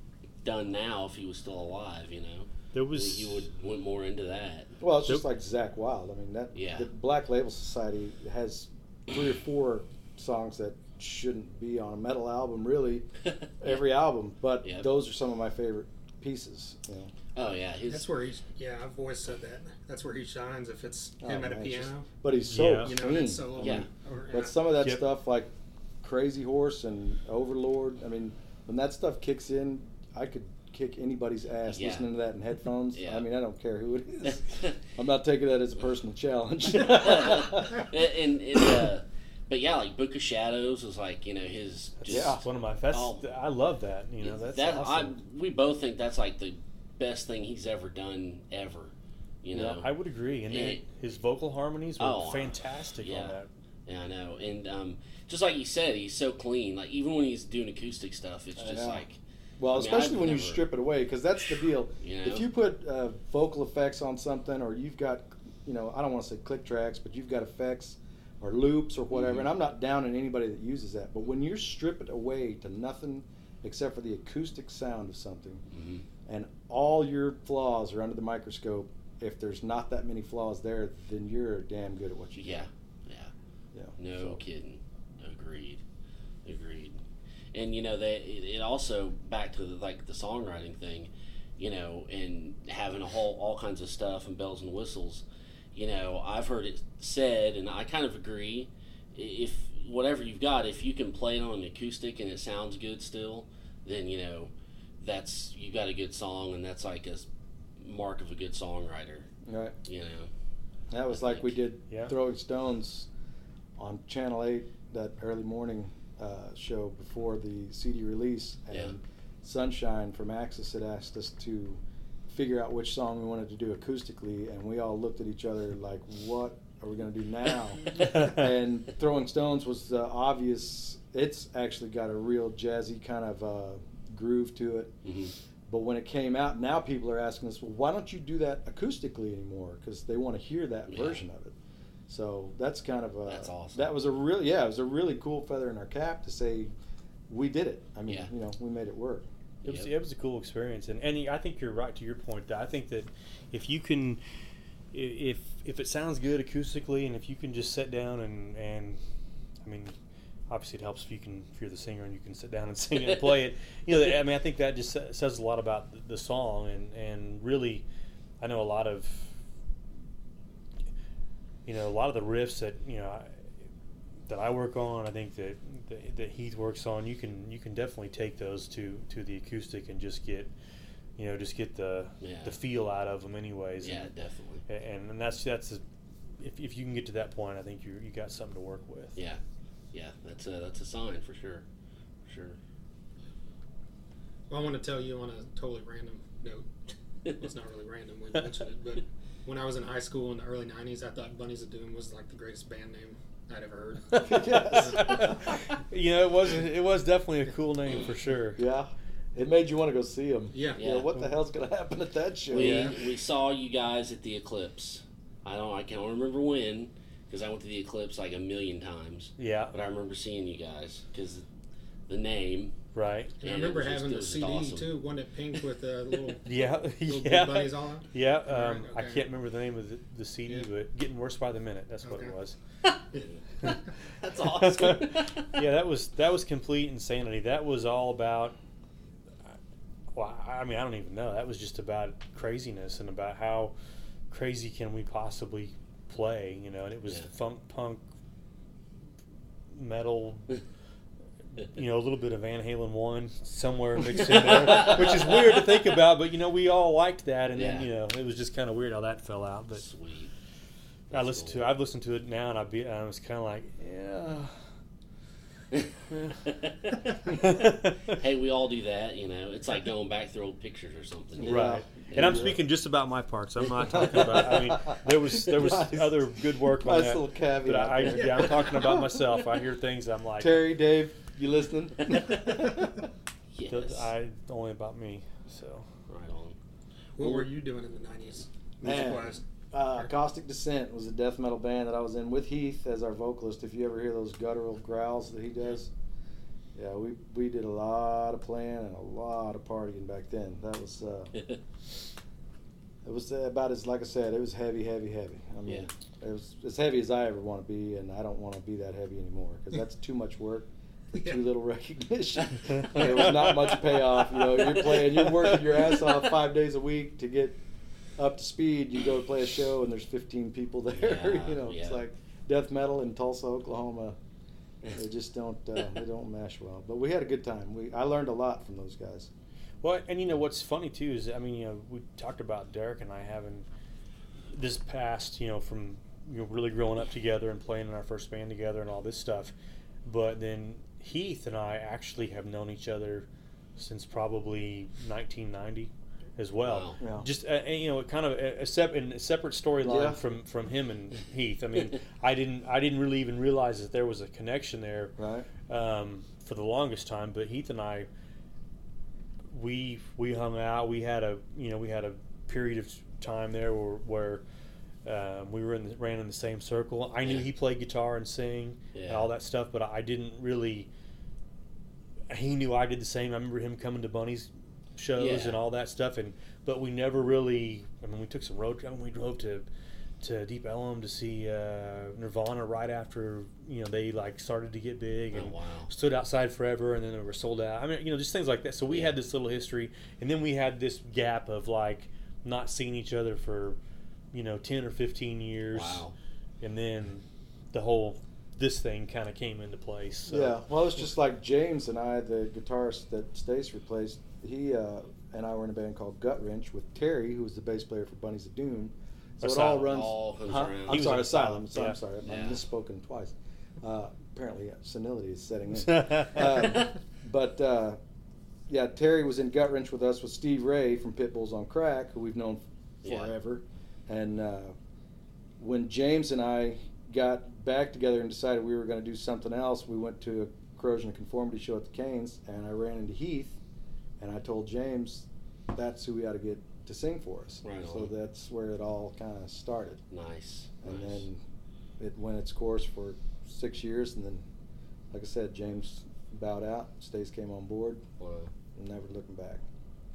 done now if he was still alive. You know,
There was
he would went more into that.
Well, it's just
Nope.
like Zakk Wylde. I mean, that
Yeah.
the Black Label Society has three or four songs that shouldn't be on a metal album, really. [laughs] Every album, but
Yep.
those are some of my favorite pieces. You know.
Oh yeah, his
That's where he's. Yeah, I've always said that. That's where he shines. If it's
Oh,
him at a
man, it's just-
piano,
But he's so
Yeah.
you know,
clean.
and solo.
Yeah.
Or,
But some of that
Yep.
stuff, like Crazy Horse and Overlord, I mean, when that stuff kicks in, I could kick anybody's ass
Yeah.
listening to that in headphones.
Yeah.
I mean, I don't care who it is. [laughs] I'm not taking that as a personal challenge. [laughs]
and, and, and, uh, but yeah, like Book of Shadows is like you know his just,
Yeah.
One of my. That's. I love that. You know, that's
that
awesome.
I, we both think that's like the best thing he's ever done ever. You know,
Yeah, I would agree. And
Yeah.
then his vocal harmonies were
Oh,
fantastic
yeah.
on that.
yeah, I know, and um, just like you said, he's so clean. Like even when he's doing acoustic stuff, it's just
Yeah.
like
well,
I mean,
especially
I've
when you strip it away, because that's the deal. [sighs]
you know,
If you put uh, vocal effects on something, or you've got, you know, I don't want to say click tracks, but you've got effects or loops or whatever,
Mhm.
and I'm not down on anybody that uses that, but when you strip it away to nothing except for the acoustic sound of something,
Mhm.
And all your flaws are under the microscope, if there's not that many flaws there, then you're damn good at what you do.
yeah, yeah.
Yeah.
No
So-
kidding. Agreed. Agreed. And you know that it, it also back to the, like the songwriting thing, you know, and having a whole all kinds of stuff and bells and whistles. You know, I've heard it said, and I kind of agree. If whatever you've got, if you can play it on an acoustic and it sounds good still, then you know that's you got a good song, and that's like a mark of a good songwriter.
Right.
You know.
That was like we did
Yeah.
Throwing Stones on Channel 8 that early morning uh, show before the CD release. And
Yeah.
Sunshine from Access had asked us to figure out which song we wanted to do acoustically. And we all looked at each other like, what are we going to do now? [laughs] and Throwing Stones was the obvious. It's actually got a real jazzy kind of uh, groove to it.
hmm
But when it came out, now people are asking us, well, why don't you do that acoustically anymore? Because they want to hear that
Yeah.
version of it. So that's kind of a
That's awesome.
that was a really yeah, it was a really cool feather in our cap to say we did it. I mean,
Yeah.
you know, we made it work.
It was,
Yep.
it was a cool experience, and and I think you're right to your point. That I think that if you can, if if it sounds good acoustically, and if you can just sit down and and, I mean, obviously it helps if you can if you're the singer and you can sit down and [laughs] sing it and play it. You know, I mean, I think that just says a lot about the- song, and and really, I know a lot of, you know, a lot of the riffs that you know. I, that I work on, I think that, that that Heath works on, you can you can definitely take those to to the acoustic and just get, you know, just get the
Yeah.
the feel out of them, anyways.
Yeah,
and,
definitely.
and and that's that's a, if if you can get to that point, I think you you got something to work with.
Yeah, yeah, that's a that's a sign for sure, for sure.
Well, I want to tell you on a totally random note. It's not really random when you mention it, but [laughs] when I was in high school in the early '90s, I thought Bunnies of Doom was like the greatest band name I'd ever heard. [laughs]
You know, it was it was definitely a cool name for sure.
yeah, it made you want to go see them.
Yeah.
Yeah. what the hell's going to happen at that show?
We
Yeah.
we saw you guys at the eclipse. I don't I can't remember when because I went to the eclipse like a million times,
Yeah,
but I remember seeing you guys because the name.
right.
And I remember
it just-
having the CD
awesome.
too, one that pink with the [laughs] little, [laughs]
Yeah,
little
yeah,
Good bunnies on. [laughs]
yeah. Um, I
okay.
can't remember the name of the, the CD,
Yeah.
but getting worse by the minute. That's what it was.
That's awesome.
yeah, that was that was complete insanity. That was all about. Well, I mean, I don't even know. That was just about craziness and about how crazy can we possibly play, you know? And it was
Yeah.
funk, punk, metal, you know, a little bit of Van Halen one somewhere mixed in there, [laughs] which is weird to think about. But you know, we all liked that, and then you know, it was just kind of weird how that fell out. But
Sweet.
I listened
cool.
to, I've listened to it now, and I be, I was kind of like, yeah. [laughs]
hey, we all do that, you know. It's like going back through old pictures or something.
Yeah.
Right. And I'm speaking just about my parts. I'm not talking about. I mean, there was there was
Nice.
other good work on
Nice
that.
little caveat
But I, I yeah, I'm talking about myself. I hear things. I'm like,
Terry, Dave, you listening? [laughs]
Yes.
I only about me. So
right on.
What were you doing in the '90s?
Man. Uh, Caustic Descent was a death metal band that I was in with Heath as our vocalist. If you ever hear those guttural growls that he does, yeah, we we did a lot of playing and a lot of partying back then. That was uh, [laughs] it was about as like I said, it was heavy, heavy, heavy. I mean, it was as heavy as I ever want to be, and I don't want to be that heavy anymore because that's too much work. [laughs]
Yeah.
Too little recognition. [laughs] there was not much payoff. You know, you're playing, you're working your ass off five days a week to get up to speed. You go to play a show and there's 15 people [laughs] there.
Yeah,
you know,
yeah.
it's like death metal in Tulsa, Oklahoma. They just don't uh, they don't mesh well. But we had a good time. We I learned a lot from those guys.
Well, and you know what's funny too is I mean you know we talked about Derek and I having this past you know from you know really growing up together and playing in our first band together and all this stuff, but then Heath and I actually have known each other since probably 1990 as well.
Yeah.
Just uh, you know, kind of a, a, sep- a separate storyline
Yeah.
from from him and [laughs] Heath. I mean, I didn't I didn't really even realize that there was a connection there
Right.
um, for the longest time. But Heath and I, we we hung out. We had a you know we had a period of time there where, where um, we were in the, ran in the same circle. I knew
Yeah.
he played guitar and sing and all that stuff, but I didn't really. He knew I did the same. I remember him coming to Bunny's shows
Yeah.
and all that stuff, and but we never really. I mean, we took some road. I mean, we drove to to Deep Ellum to see uh, Nirvana right after you know they like started to get big
Oh
and
wow.
stood outside forever and then they were sold out. I mean, you know, just things like that. So we
Yeah.
had this little history, and then we had this gap of like not seeing each other for, you know, ten or fifteen years,
Wow.
and then the whole this thing kind of came into place. So.
Yeah, well, it's just like James and I, the guitarist that Stace replaced. He uh, and I were in a band called Gut Wrench with Terry, who was the bass player for Bunnies of Doom. So it all runs.
All
Huh? I'm sorry, Asylum.
Asylum,
So
yeah.
I'm sorry,
Yeah.
I've misspoken twice. Uh, apparently, uh, senility is setting in. [laughs] um, but uh, yeah, Terry was in Gut Wrench with us with Steve Ray from Pitbulls on Crack, who we've known
Yeah.
forever. And uh, when James and I got back together and decided we were going to do something else, we went to a Corrosion of Conformity show at the Cain's, and I ran into Heath, and I told James that's who we ought to get to sing for us.
Right
so
on.
that's where it all kind of started,
Nice.
and
nice.
then it went its course for six years, and then, like I said, James bowed out, Stace came on board,
wow.
never looking back.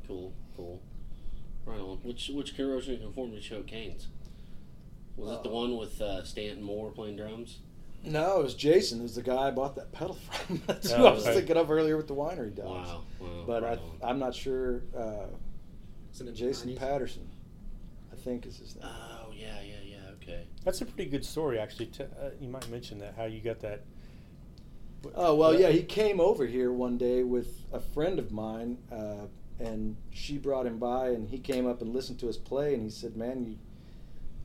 Cool. Cool. Right on. Which which Corrosion of Conformity show Cain's? Was it the
Uh,
one with uh, Stanton Moore playing drums?
No, it was Jason. It was the guy I bought that pedal from. [laughs] That's who
Oh,
I was
okay.
thinking of earlier with the winery dogs.
Wow. wow.
But
right
I, I'm not sure. Uh,
Isn't it
Jason Patterson, I think is his name.
Oh yeah yeah yeah okay.
That's a pretty good story, actually. T- uh, you might mention that how you got that.
Oh well, yeah. He came over here one day with a friend of mine, uh, and she brought him by, and he came up and listened to us play, and he said, "Man, you,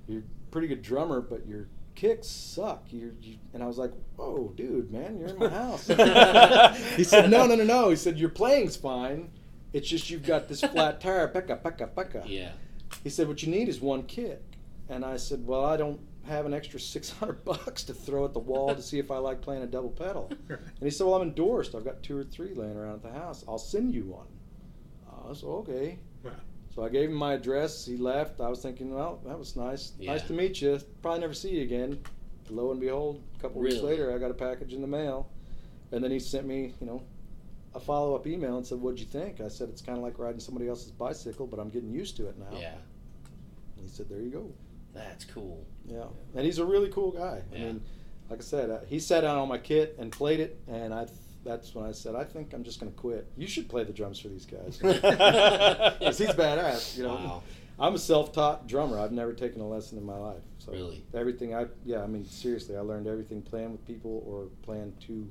you're a pretty good drummer, but your kicks suck." You're, you, and I was like, "Whoa, dude, man, you're in my house." [laughs] [laughs] he said, "No, no, no, no." He said, "Your playing's fine. It's just you've got this flat tire, pekka, pekka, pekka."
Yeah.
He said, "What you need is one kick," and I said, "Well, I don't have an extra six hundred [laughs] bucks to throw at the wall to see if I like playing a double pedal." And he said, "Well, I'm endorsed. I've got two or three laying around at the house. I'll send you one." I said, "Okay." So I gave him my address. He left. I was thinking, "Well, that was nice. Nice to meet you. Probably never see you again." Lo and behold, a couple weeks later, I got a package in the mail, and then he sent me, you know, a follow up email and said, "What'd you think?" I said, "It's kind of like riding somebody else's bicycle, but I'm getting used to it now."
Yeah.
He said, "There you go."
That's cool.
Yeah, and he's a really cool guy. I
Yeah.
mean, like I said, uh, he sat down on my kit and played it, and I. That's when I said, I think I'm just going to quit. You should play the drums for these guys. [laughs] Because he's badass. You know,
Wow.
I'm a self-taught drummer. I've never taken a lesson in my life. So
Really?
everything I yeah, I mean seriously, I learned everything playing with people or playing two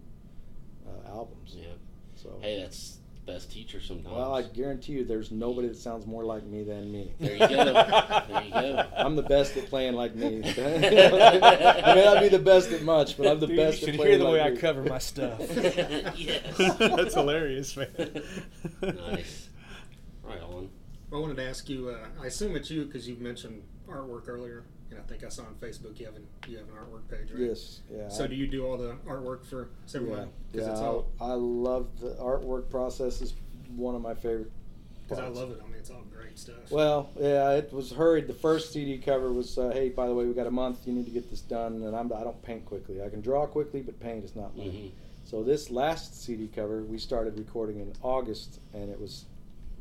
uh, albums.
Yeah.
So
Hey, that's the best teacher sometimes.
well, I guarantee you, there's nobody that sounds more like me than me.
There you go. there you go. [laughs]
I'm the best at playing like me. [laughs] I may not be the best at much, but I'm the
Dude,
best
you
at
should
playing
hear the
like
way I cover my [laughs] stuff.
yes.
That's hilarious, man.
Nice. Right on.
I wanted to ask you. Uh, I assume it's you because you mentioned artwork earlier, and I think I saw on Facebook you have an you have an artwork page, right?
Yes, yeah.
So
I-
do you do all the artwork for
yeah,
everyone? Because
yeah,
it's all
I, I love the artwork process. is one of my favorite.
because I love it. I mean, it's all great stuff.
Well, yeah, it was hurried. The first CD cover was, uh, "Hey, by the way, we got a month. You need to get this done." And I'm, I don't paint quickly. I can draw quickly, but paint is not me.
hmm
So this last CD cover, we started recording in August, and it was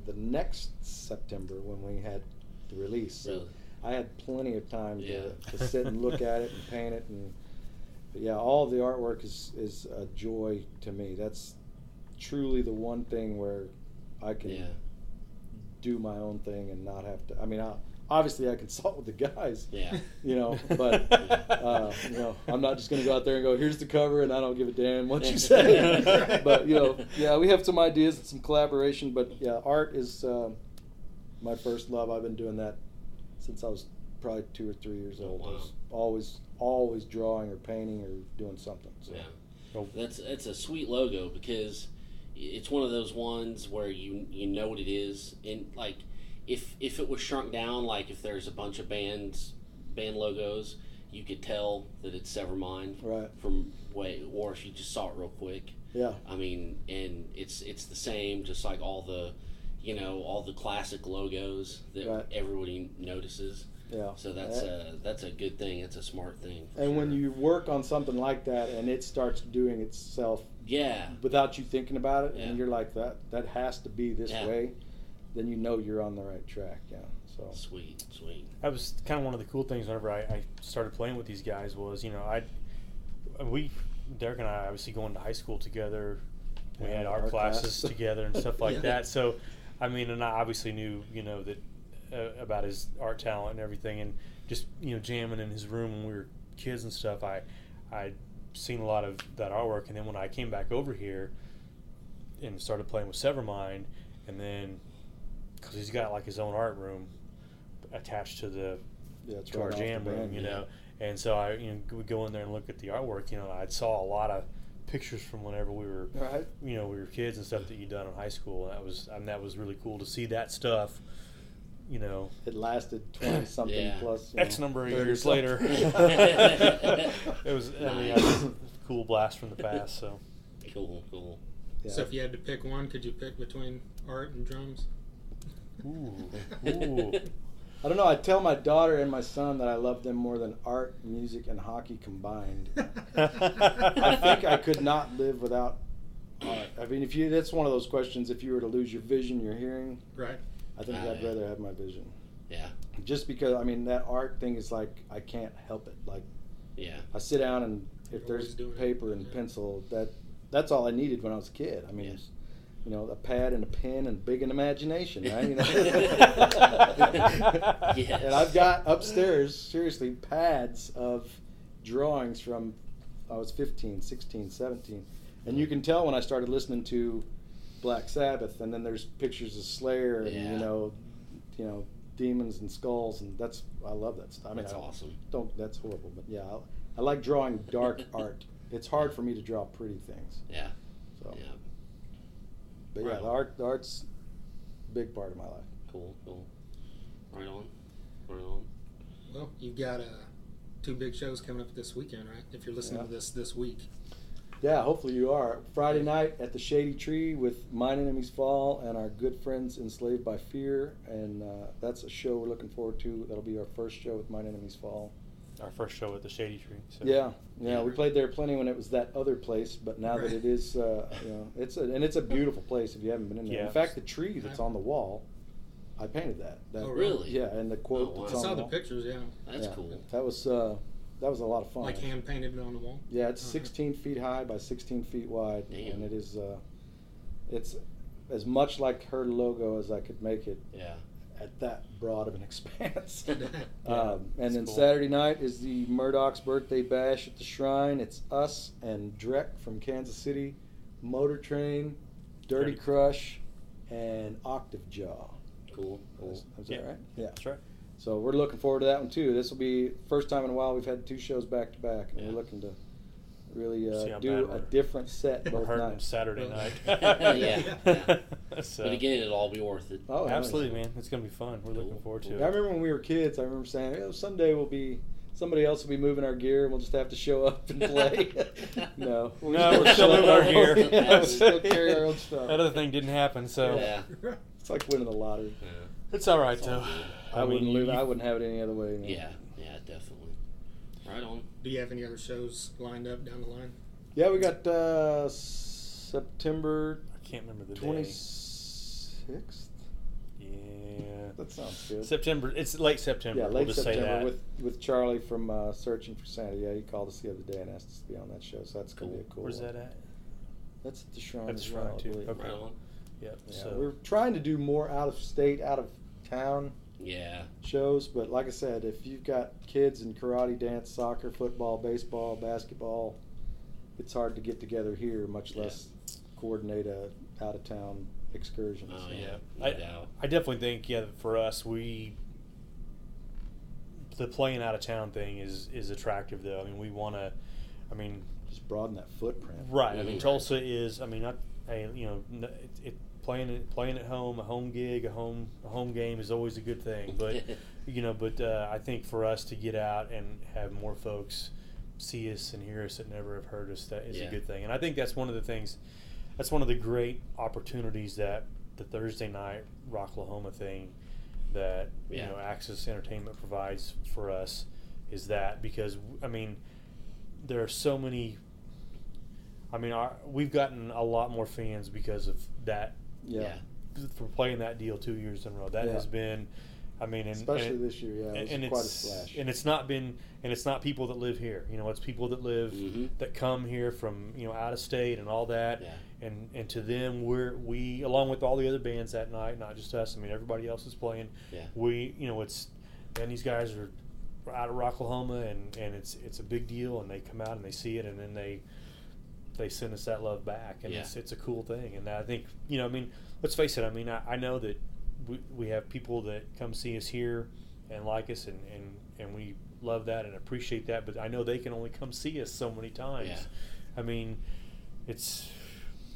the next September when we had the release. So
Really.
I had plenty of time
Yeah.
to, to sit and look at it and paint it, and but yeah, all of the artwork is is a joy to me. That's truly the one thing where I can
Yeah.
do my own thing and not have to. I mean, I'll obviously I consult with the guys,
Yeah.
you know, but [laughs] uh, you know, I'm not just going to go out there and go, here's the cover, and I don't give a damn what you say. [laughs] but you know, yeah, we have some ideas and some collaboration. But yeah, art is uh, my first love. I've been doing that since I was probably two or three years
Oh,
old. I was always, always drawing or painting or doing something. So.
Yeah.
Oh.
That's that's a sweet logo because it's one of those ones where you you know what it is and like if if it was shrunk down like if there's a bunch of bands band logos you could tell that it's Severmind
Right.
from way or if you just saw it real quick
Yeah.
I mean and it's it's the same just like all the you know all the classic logos that
Right.
everybody notices
Yeah.
so that's
And-
a that's a good thing it's a smart thing for
And when you work on something like that and it starts doing itself
yeah
without you thinking about it,
Yeah.
and you're like that, that has to be this
Yeah.
way, then you know you're on the right track. Yeah. So
sweet sweet
That was kind of one of the cool things whenever I, I started playing with these guys was, you know, I, we, Derek and I obviously going to high school together. We
Yeah,
had art,
art
classes
class.
together and stuff like [laughs]
Yeah.
that. So, I mean, and I obviously knew, you know, that uh, about his art talent and everything, and just you know, jamming in his room when we were kids and stuff. I, I'd seen a lot of that artwork, and then when I came back over here and started playing with Severmind, and then because he's got like his own art room attached to the
yeah,
to
right
our jam room,
band,
you
yeah.
know. And so I, you know, would go in there and look at the artwork. You know, I saw a lot of pictures from whenever we were,
Right.
you know, we were kids and stuff that you'd done in high school. And that was, and that was really cool to see that stuff. You know,
It lasted twenty something
Yeah.
plus. you
X number of years
something.
later. [laughs] it was, I mean,
Nice.
it was a cool blast from the past. So
cool cool
Yeah.
So if you had to pick one, could you pick between art and drums?
Ooh, [laughs] ooh.
I don't know. I tell my daughter and my son that I love them more than art, music, and hockey combined. [laughs] I think I could not live without art. I mean, if you that's one of those questions. If you were to lose your vision, your hearing,
Right.
I think
Ah,
I'd
yeah.
rather have my vision.
yeah
Just because I mean that art thing is like I can't help it. Like
yeah
I sit down and if
You're
there's
always it.
paper and
Yeah.
pencil, that that's all I needed when I was a kid. I mean,
Yeah.
It's, you know, a pad and a pen and big an imagination, right? You know? [laughs] [laughs]
Yes.
And I've got upstairs, seriously, pads of drawings from I was 15, 16, 17. And you can tell when I started listening to Black Sabbath and then there's pictures of Slayer and
Yeah.
you know, you know, demons and skulls and that's I love that stuff. I mean,
that's
I
awesome
don't that's horrible, but yeah, I, I like drawing dark [laughs] art. It's hard for me to draw pretty things.
yeah
So,
yeah
but yeah,
Right.
the art, the art's a big part of my life.
cool cool right on right on
Well, you've got uh, two big shows coming up this weekend, right? If you're listening
Yeah.
to this this week.
Yeah, hopefully you are. Friday night at the Shady Tree with Mine Enemies Fall and our good friends Enslaved by Fear, and uh, that's a show we're looking forward to. That'll be our first show with Mine Enemies Fall.
Our first show at the Shady Tree. So.
Yeah, yeah,
Yeah.
we played there plenty when it was that other place, but now that it is, uh, you know, it's a, and it's a beautiful place if you haven't been in there.
Yeah.
In fact, the tree that's on the wall, I painted that. that
Oh,
really
Yeah, and the quote
Oh, wow.
that's
I saw
the
the
wall.
pictures. Yeah,
that's
Yeah,
cool
That was uh, that was a lot of fun.
like hand painted it on the wall.
Yeah, it's
Uh-huh.
16 feet high by 16 feet wide,
Damn.
and it is. Uh, it's as much like her logo as I could make it
yeah
at that broad of an expanse. [laughs]
Yeah,
um, and then
cool.
Saturday night is the Murdoch's birthday bash at the Shrine. It's us and Drek from Kansas City, Motor Train, Dirty
Dirty.
Crush, and Octave Jaw.
cool cool
Is, is
Yeah.
that right? Yeah.
That's right.
So we're looking forward to that one too. This will be first time in a while we've had two shows back to back, and
Yeah.
we're looking to really
See
uh,
how
do a
we're-
different set [laughs] both
hurting
nights.
Saturday night. [laughs] [laughs]
yeah, yeah.
So-
but again it'll all be worth it
Oh, nice.
absolutely, man. It's gonna be fun. We're looking
Cool.
forward to it.
I
it.
remember when we were kids. I remember saying, "Oh, someday we'll be somebody else will be moving our gear, and we'll just have to show up and play." no,
No, we're still moving our gear.
yeah, we still carry our own stuff.
That other thing didn't happen, so
yeah
It's like winning the lottery.
yeah
it's all right
It's all
though.
good.
I, wouldn't
mean,
live.
you-
I wouldn't have it any other way. man.
yeah yeah definitely right on
Do you have any other shows lined up down the line?
Yeah, we got uh, September
I can't remember the
twenty
day.
sixth.
Yeah.
That sounds good.
September. It's late September.
Yeah,
we'll
late
just say
September
that.
with with Charlie from uh, Searching for Santa. Yeah, he called us the other day and asked us to be on that show. So that's gonna be a cool.
Where's
one.
that at?
That's at the Shrine.
At the Shrine,
well,
too. Okay.
right on
Yep.
Yeah,
so
we're trying to do more out of state, out of town
Yeah.
shows. But like I said, if you've got kids in karate, dance, soccer, football, baseball, basketball, it's hard to get together here, much
Yeah.
less coordinate a out of town excursion.
Oh
so.
yeah. No
I,
doubt.
I definitely think yeah for us we the playing out of town thing is is attractive though. I mean we want to. I mean
Just broaden that footprint.
right. I mean. Tulsa is. I mean not a you know it, it playing it playing at home a home gig a home a home game is always a good thing. But [laughs] you know but uh, I think for us to get out and have more folks see us and hear us that never have heard us that is
Yeah.
a good thing. And I think that's one of the things. That's one of the great opportunities that the Thursday night Rocklahoma thing that you know Access Entertainment provides for us is that because I mean there are so many. I mean, our, we've gotten a lot more fans because of that
Yeah.
for playing that deal two years in a row. That
Yeah.
has been, I mean, and,
Especially
and it-
this year, yeah, it was
and
quite a
it's
splash.
and it's not been and it's not people that live here. You know, it's people that live
Mhm.
that come here from you know out of state and all that.
Yeah.
And and to them, we're we along with all the other bands that night, not just us. I mean, everybody else is playing.
Yeah.
We you know it's and these guys are out of Rocklahoma and and it's it's a big deal and they come out and they see it and then they they send us that love back and
Yeah.
it's it's a cool thing and I think you know I mean let's face it I mean I, I know that we, we have people that come see us here and like us and, and and we love that and appreciate that but I know they can only come see us so many times
Yeah.
I mean it's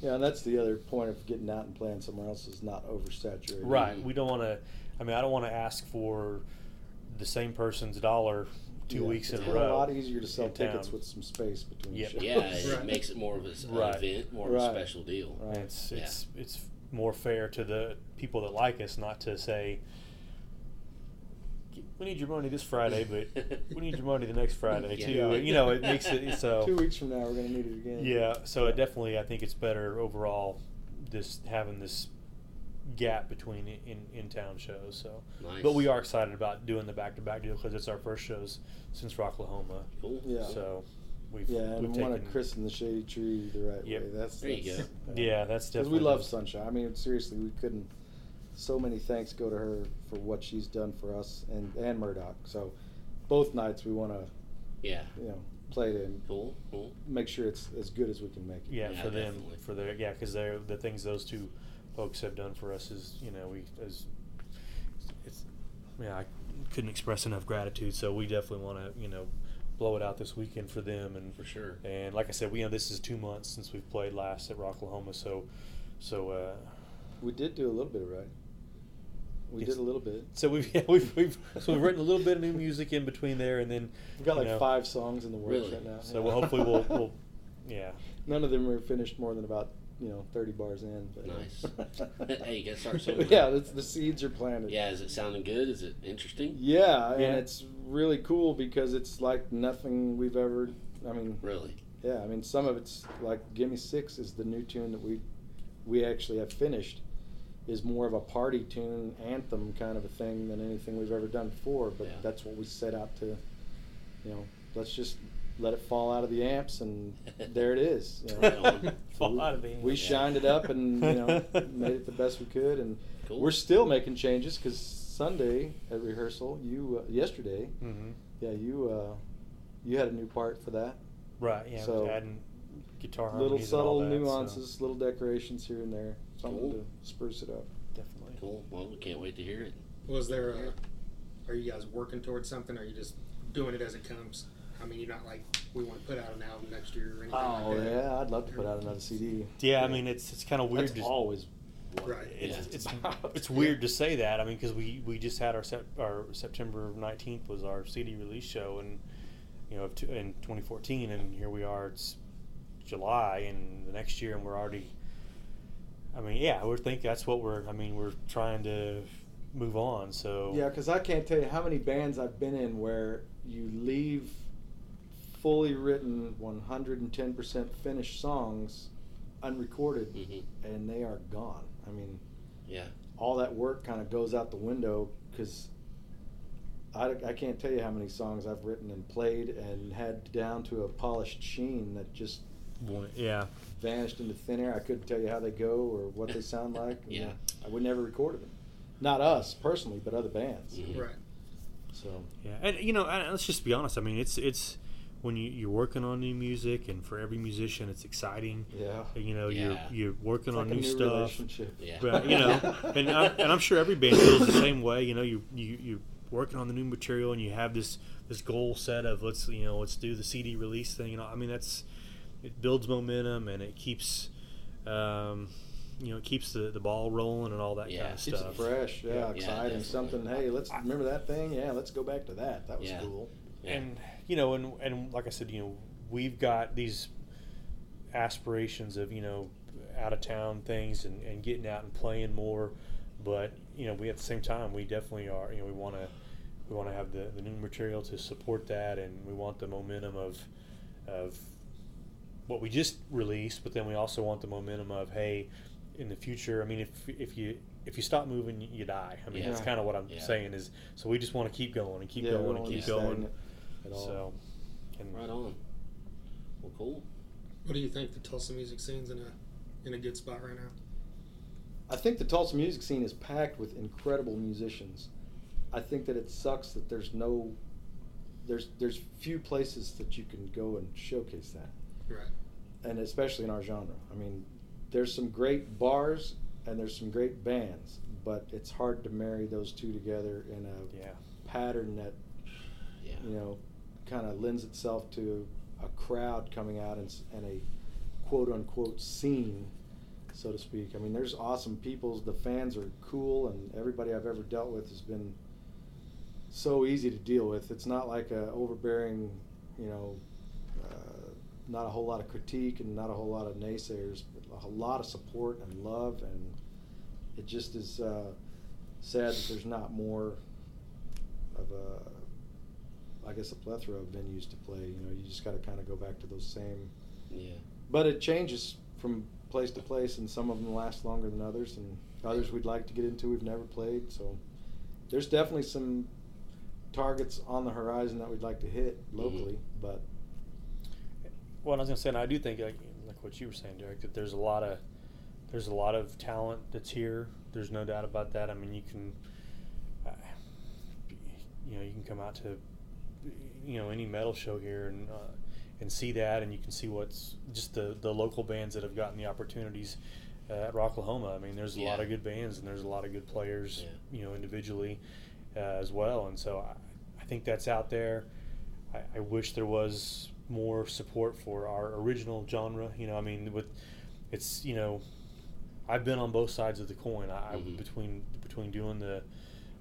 Yeah, and that's the other point of getting out and playing somewhere else is not oversaturated.
right we don't want to I mean I don't want to ask for the same person's dollar two
Yeah,
weeks in
it's
a
been
row
a lot easier to sell tickets
town.
with some space between
Yep.
shows.
Yeah, it makes it more of a s- an
Right.
event, more of a special deal.
Right.
It's
Yeah.
it's it's more fair to the people that like us, not to say we need your money this Friday, but we need your money the next Friday
Yeah.
too. You know, it makes it so. [laughs]
Two weeks from now, we're going to need it again.
Yeah, so it definitely, I think it's better overall, this having this gap between in in town shows. So,
Nice.
but we are excited about doing the back to back deal because it's our first shows since Rocklahoma.
Cool.
Yeah.
So we've
Yeah, and
we've
we want to christen the shady tree the right
Yep.
way. That's
There you
that's, [laughs]
yeah, that's
Because
definitely
we love Sunshine. I mean, seriously, we couldn't. So many thanks go to her for what she's done for us and and Murdoch. So, both nights we want to
Yeah.
you know play it and
Cool. Cool.
make sure it's as good as we can make it.
yeah,
Yeah,
for them for their yeah because they're the things those two folks have done for us is you know we as it's yeah I couldn't express enough gratitude so we definitely want to you know blow it out this weekend for them and
For sure.
and like I said we you know this is two months since we've played last at Rocklahoma so so uh,
We did do a little bit of right. We
Yes.
did a little bit.
so we've [laughs] yeah, we've, we've so we've written a little bit of new music in between there and then
We've got like
know,
five songs in the works
Really?
right now.
so
yeah.
we'll, hopefully we'll, we'll [laughs] yeah
None of them are finished more than about you know thirty bars in. But
Nice. [laughs] Hey, you gotta start [laughs] somewhere.
yeah, that's, the seeds are planted.
Yeah. Is it sounding good? Is it interesting?
Yeah, and it's really cool because it's like nothing we've ever. I mean,
Really?
yeah, I mean some of it's like "Gimme Six is the new tune that we we actually have finished. Is more of a party tune, anthem kind of a thing than anything we've ever done before. But
Yeah.
that's what we set out to. You know, let's just let it fall out of the amps, and [laughs] there it is. You know?
Right on.
So
Fall
we,
out of the
we shined it up and you know [laughs] made it the best we could, and
Cool.
we're still making changes because Sunday at rehearsal, you uh, yesterday,
hmm
yeah, you uh, you had a new part for that.
right yeah
So,
adding guitar
little
harmonies and all
subtle
that, so
nuances, little decorations here and there, something
Cool.
to spruce it up.
definitely
Cool. Well, we can't wait to hear it.
Was there a? Are you guys working towards something? Or are you just doing it as it comes? I mean, you're not like we want to put out an album next year or anything
Oh
like that.
yeah, I'd love to put out another CD.
Yeah, I mean it's it's kind of weird.
That's
to,
always what
Right.
It's,
Yeah.
it's, [laughs]
about.
it's weird to say that. I mean, because we, we just had our sep- our September nineteenth was our CD release show, and you know, t- in twenty fourteen, and here we are. It's July, and the next year, and we're already. I mean, yeah, we think that's what we're. I mean, we're trying to move on. So
Yeah, because I can't tell you how many bands I've been in where you leave fully written, 110% finished songs unrecorded,
hmm
and they are gone. I mean,
Yeah.
all that work kind of goes out the window because I, I can't tell you how many songs I've written and played and had down to a polished sheen that just
yeah,
vanished into thin air. I couldn't tell you how they go or what they sound [laughs] like.
Yeah.
I would never recorded them. Not us personally, but other bands.
Mhm.
Right.
So
Yeah, and you know, let's just be honest. I mean, it's it's when you, you're working on new music, and for every musician, it's exciting.
yeah,
You know,
Yeah.
you're you're working
it's
on
like a
new,
new
stuff.
relationship.
Yeah.
But you know, [laughs] and I'm, and I'm sure every band feels the same way. You know, you you you're working on the new material, and you have this this goal set of let's you know let's do the CD release thing. You know, I mean that's it builds momentum and it keeps. Um, you know, it keeps the, the ball rolling and all that
Yeah.
kind of
Keeps it
stuff.
fresh, yeah,
Yeah.
Yeah,
exciting.
definitely.
Something. Hey, let's remember that thing. Yeah, let's go back to that. That was
Yeah.
cool.
Yeah.
and you know and and like i said you know we've got these aspirations of you know out of town things and, and getting out and playing more. But you know we at the same time we definitely are you know we want to we want to have the, the new material to support that. And we want the momentum of of what we just released. But then we also want the momentum of hey in the future i mean if if you if you stop moving you, die. I mean
Yeah.
that's kind of what i'm
Yeah.
saying is so we just want to keep going and keep
Yeah,
going and keep going
at all.
so, and
Right on. Well, cool.
What do you think the Tulsa music scene's in a in a good spot right now?
I think the Tulsa music scene is packed with incredible musicians. I think that it sucks that there's no, there's there's few places that you can go and showcase that,
Right.
and especially in our genre. I mean, there's some great bars and there's some great bands, but it's hard to marry those two together in a
yeah,
pattern that
Yeah.
you know kind of lends itself to a crowd coming out and, and a quote unquote scene so to speak. I mean there's awesome people the fans are cool and everybody i've ever dealt with has been so easy to deal with. It's not like a overbearing you know uh, not a whole lot of critique and not a whole lot of naysayers but a lot of support and love and it just is uh, sad that there's not more of a I guess a plethora of venues to play. You know, you just got to kind of go back to those same.
Yeah.
But it changes from place to place, and some of them last longer than others, and others we'd like to get into we've never played. So there's definitely some targets on the horizon that we'd like to hit locally, but
Well, I was gonna say, and I do think like, like what you were saying, Derek, that there's a lot of there's a lot of talent that's here. There's no doubt about that. I mean, you can, uh, you know, you can come out to, you know, any metal show here and uh, and see that, and you can see what's just the the local bands that have gotten the opportunities uh, at Rocklahoma. I mean, there's a lot of good bands and there's a lot of good players,
Yeah.
you know, individually uh, as well. And so I, I think that's out there. I, I wish there was more support for our original genre. You know, I mean, with it's you know, I've been on both sides of the coin. I,
Mhm.
between between doing the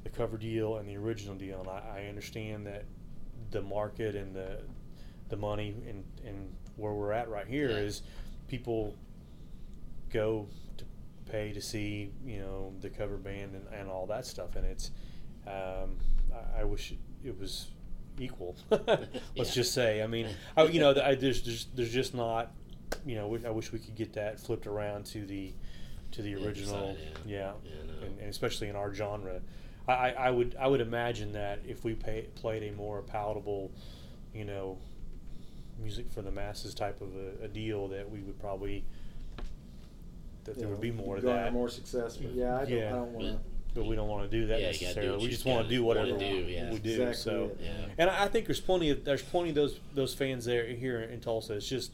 the cover deal and the original deal, and I, I understand that the market and the the money and and where we're at right here is
Yeah.
people go to pay to see you know the cover band and, and all that stuff, and it's um, I, I wish it was equal. [laughs] Let's
Yeah.
just say. I mean, I, you know, I, there's, there's there's just not. You know, I wish we could get that flipped around to the to the original.
yeah.
yeah,
Yeah, know.
and, and especially in our genre, I, I, I would I would imagine that if we pay, played a more palatable, you know, music for the masses type of a, a deal, that we would probably that there would be more of
garner
that.
more success. But yeah, I don't,
Yeah.
Don't want to.
but we don't want to do that
Yeah, you gotta do
necessarily. we just want to do whatever
wanna do, yeah.
we do.
Exactly
so.
Yeah.
and I I think there's plenty of there's plenty of those those fans there here in Tulsa. It's just,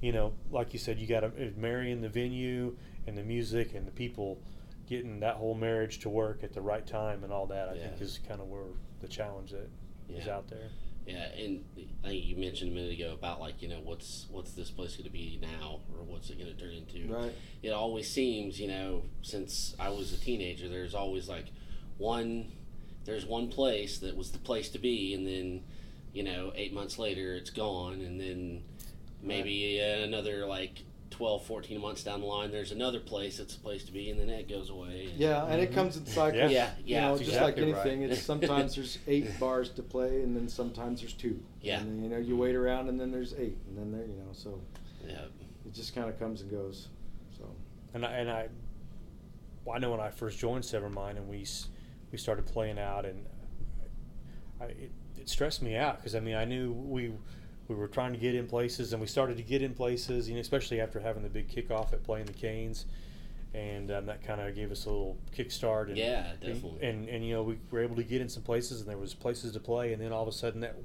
you know, like you said, you got to marrying the venue and the music and the people, getting that whole marriage to work at the right time and all that. I think, is kind of where the challenge that is
Yeah.
out there.
Yeah, and I think you mentioned a minute ago about like you know what's what's this place going to be now, or what's it going to turn into?
Right.
It always seems, you know, since I was a teenager, there's always like one, there's one place that was the place to be, and then, you know, eight months later it's gone, and then maybe uh, another like 12, 14 months down the line, there's another place that's a place to be, and then it goes away. and-
Yeah, and it comes in cycles.
Yeah.
Yeah,
You know, just
exactly
like anything,
right.
it's [laughs] sometimes there's eight bars to play, and then sometimes there's two.
Yeah.
And then, you know, you wait around, and then there's eight, and then there, you know, so
yeah,
it just kind of comes and goes. So.
And I, and I, well, I know when I first joined Severmind and we we started playing out, and I, it, it stressed me out because I mean I knew we we were trying to get in places, and we started to get in places, you know, especially after having the big kickoff at playing the Cain's, and um, that kind of gave us a little kickstart. And,
Yeah, definitely.
And, and you know we were able to get in some places, and there was places to play, and then all of a sudden that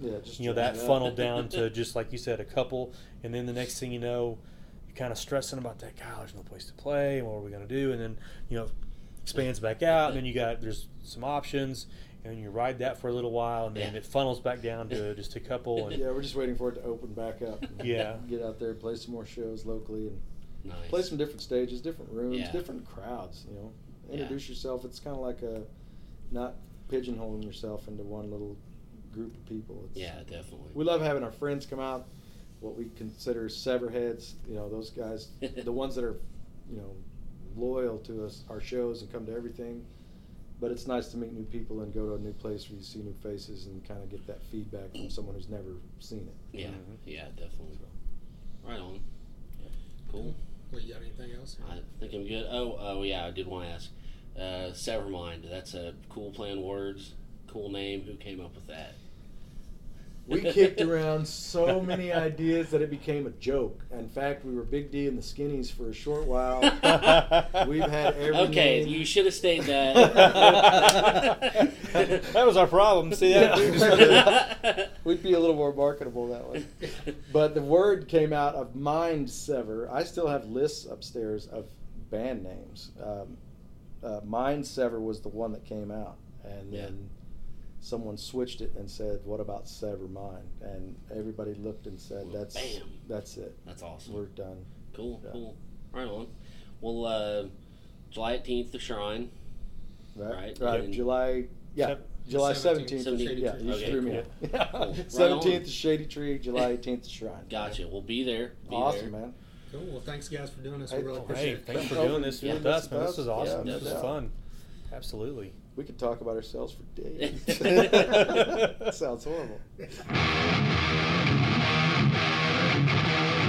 Yeah, just
you know that
yeah.
funneled down to [laughs] just like you said a couple, and then the next thing you know, you're kind of stressing about that. God, there's no place to play, and what are we gonna do? And then you know expands back out, and then you got there's some options, and you ride that for a little while, and then
Yeah.
it funnels back down to [laughs] just a couple, and
Yeah, we're just waiting for it to open back up. and [laughs]
Yeah.
Get out there, play some more shows locally, and
nice.
play some different stages, different rooms,
Yeah.
different crowds. You know,
Yeah.
introduce yourself. It's kind of like a not pigeonholing yourself into one little group of people. It's,
yeah, definitely.
we love having our friends come out. What we consider severheads. You know, those guys, [laughs] the ones that are, you know, loyal to us, our shows, and come to everything. But it's nice to meet new people and go to a new place where you see new faces and kind of get that feedback from someone who's never seen it.
yeah,
Mhm.
yeah, definitely. Right on. Cool.
Well, you got anything else?
I think I'm good. Oh, oh yeah, I did want to ask. Uh, Severmind. That's a cool play on words. Cool name. Who came up with that?
We [laughs] kicked around so many ideas that it became a joke. In fact, we were Big D and the Skinnies for a short while. [laughs] We've had every
Okay,
name.
you should have stayed that. [laughs]
that was our problem. See that?
Yeah. We'd be a little more marketable that way. But the word came out of Mind Sever. I still have lists upstairs of band names. Um, uh, Mind Sever was the one that came out, and
Yeah.
then someone switched it and said, "What about Sever Mind?" And everybody looked and said,
Well,
"That's
bam.
that's it.
That's awesome.
We're done."
Cool,
Yeah.
cool. Right on. Well, uh, July 18th, the Shrine.
Right,
Right,
right.
and-
July, yeah,
Sep-
July
17th,
seventeenth. Yeah, you
Okay,
threw me.
cool.
off. Yeah.
Cool. Right
Seventeenth
on.
is Shady Tree. July eighteenth the Shrine.
Gotcha. We'll be there. Be
Awesome,
there.
man.
Cool. Well, thanks guys for doing this.
Hey,
We really appreciate
Hey,
it.
thanks for doing this
and
with
doing
us,
this
man. This was awesome.
Yeah,
this
no
was fun. Absolutely.
We could talk about ourselves for days. [laughs] Sounds horrible. [laughs]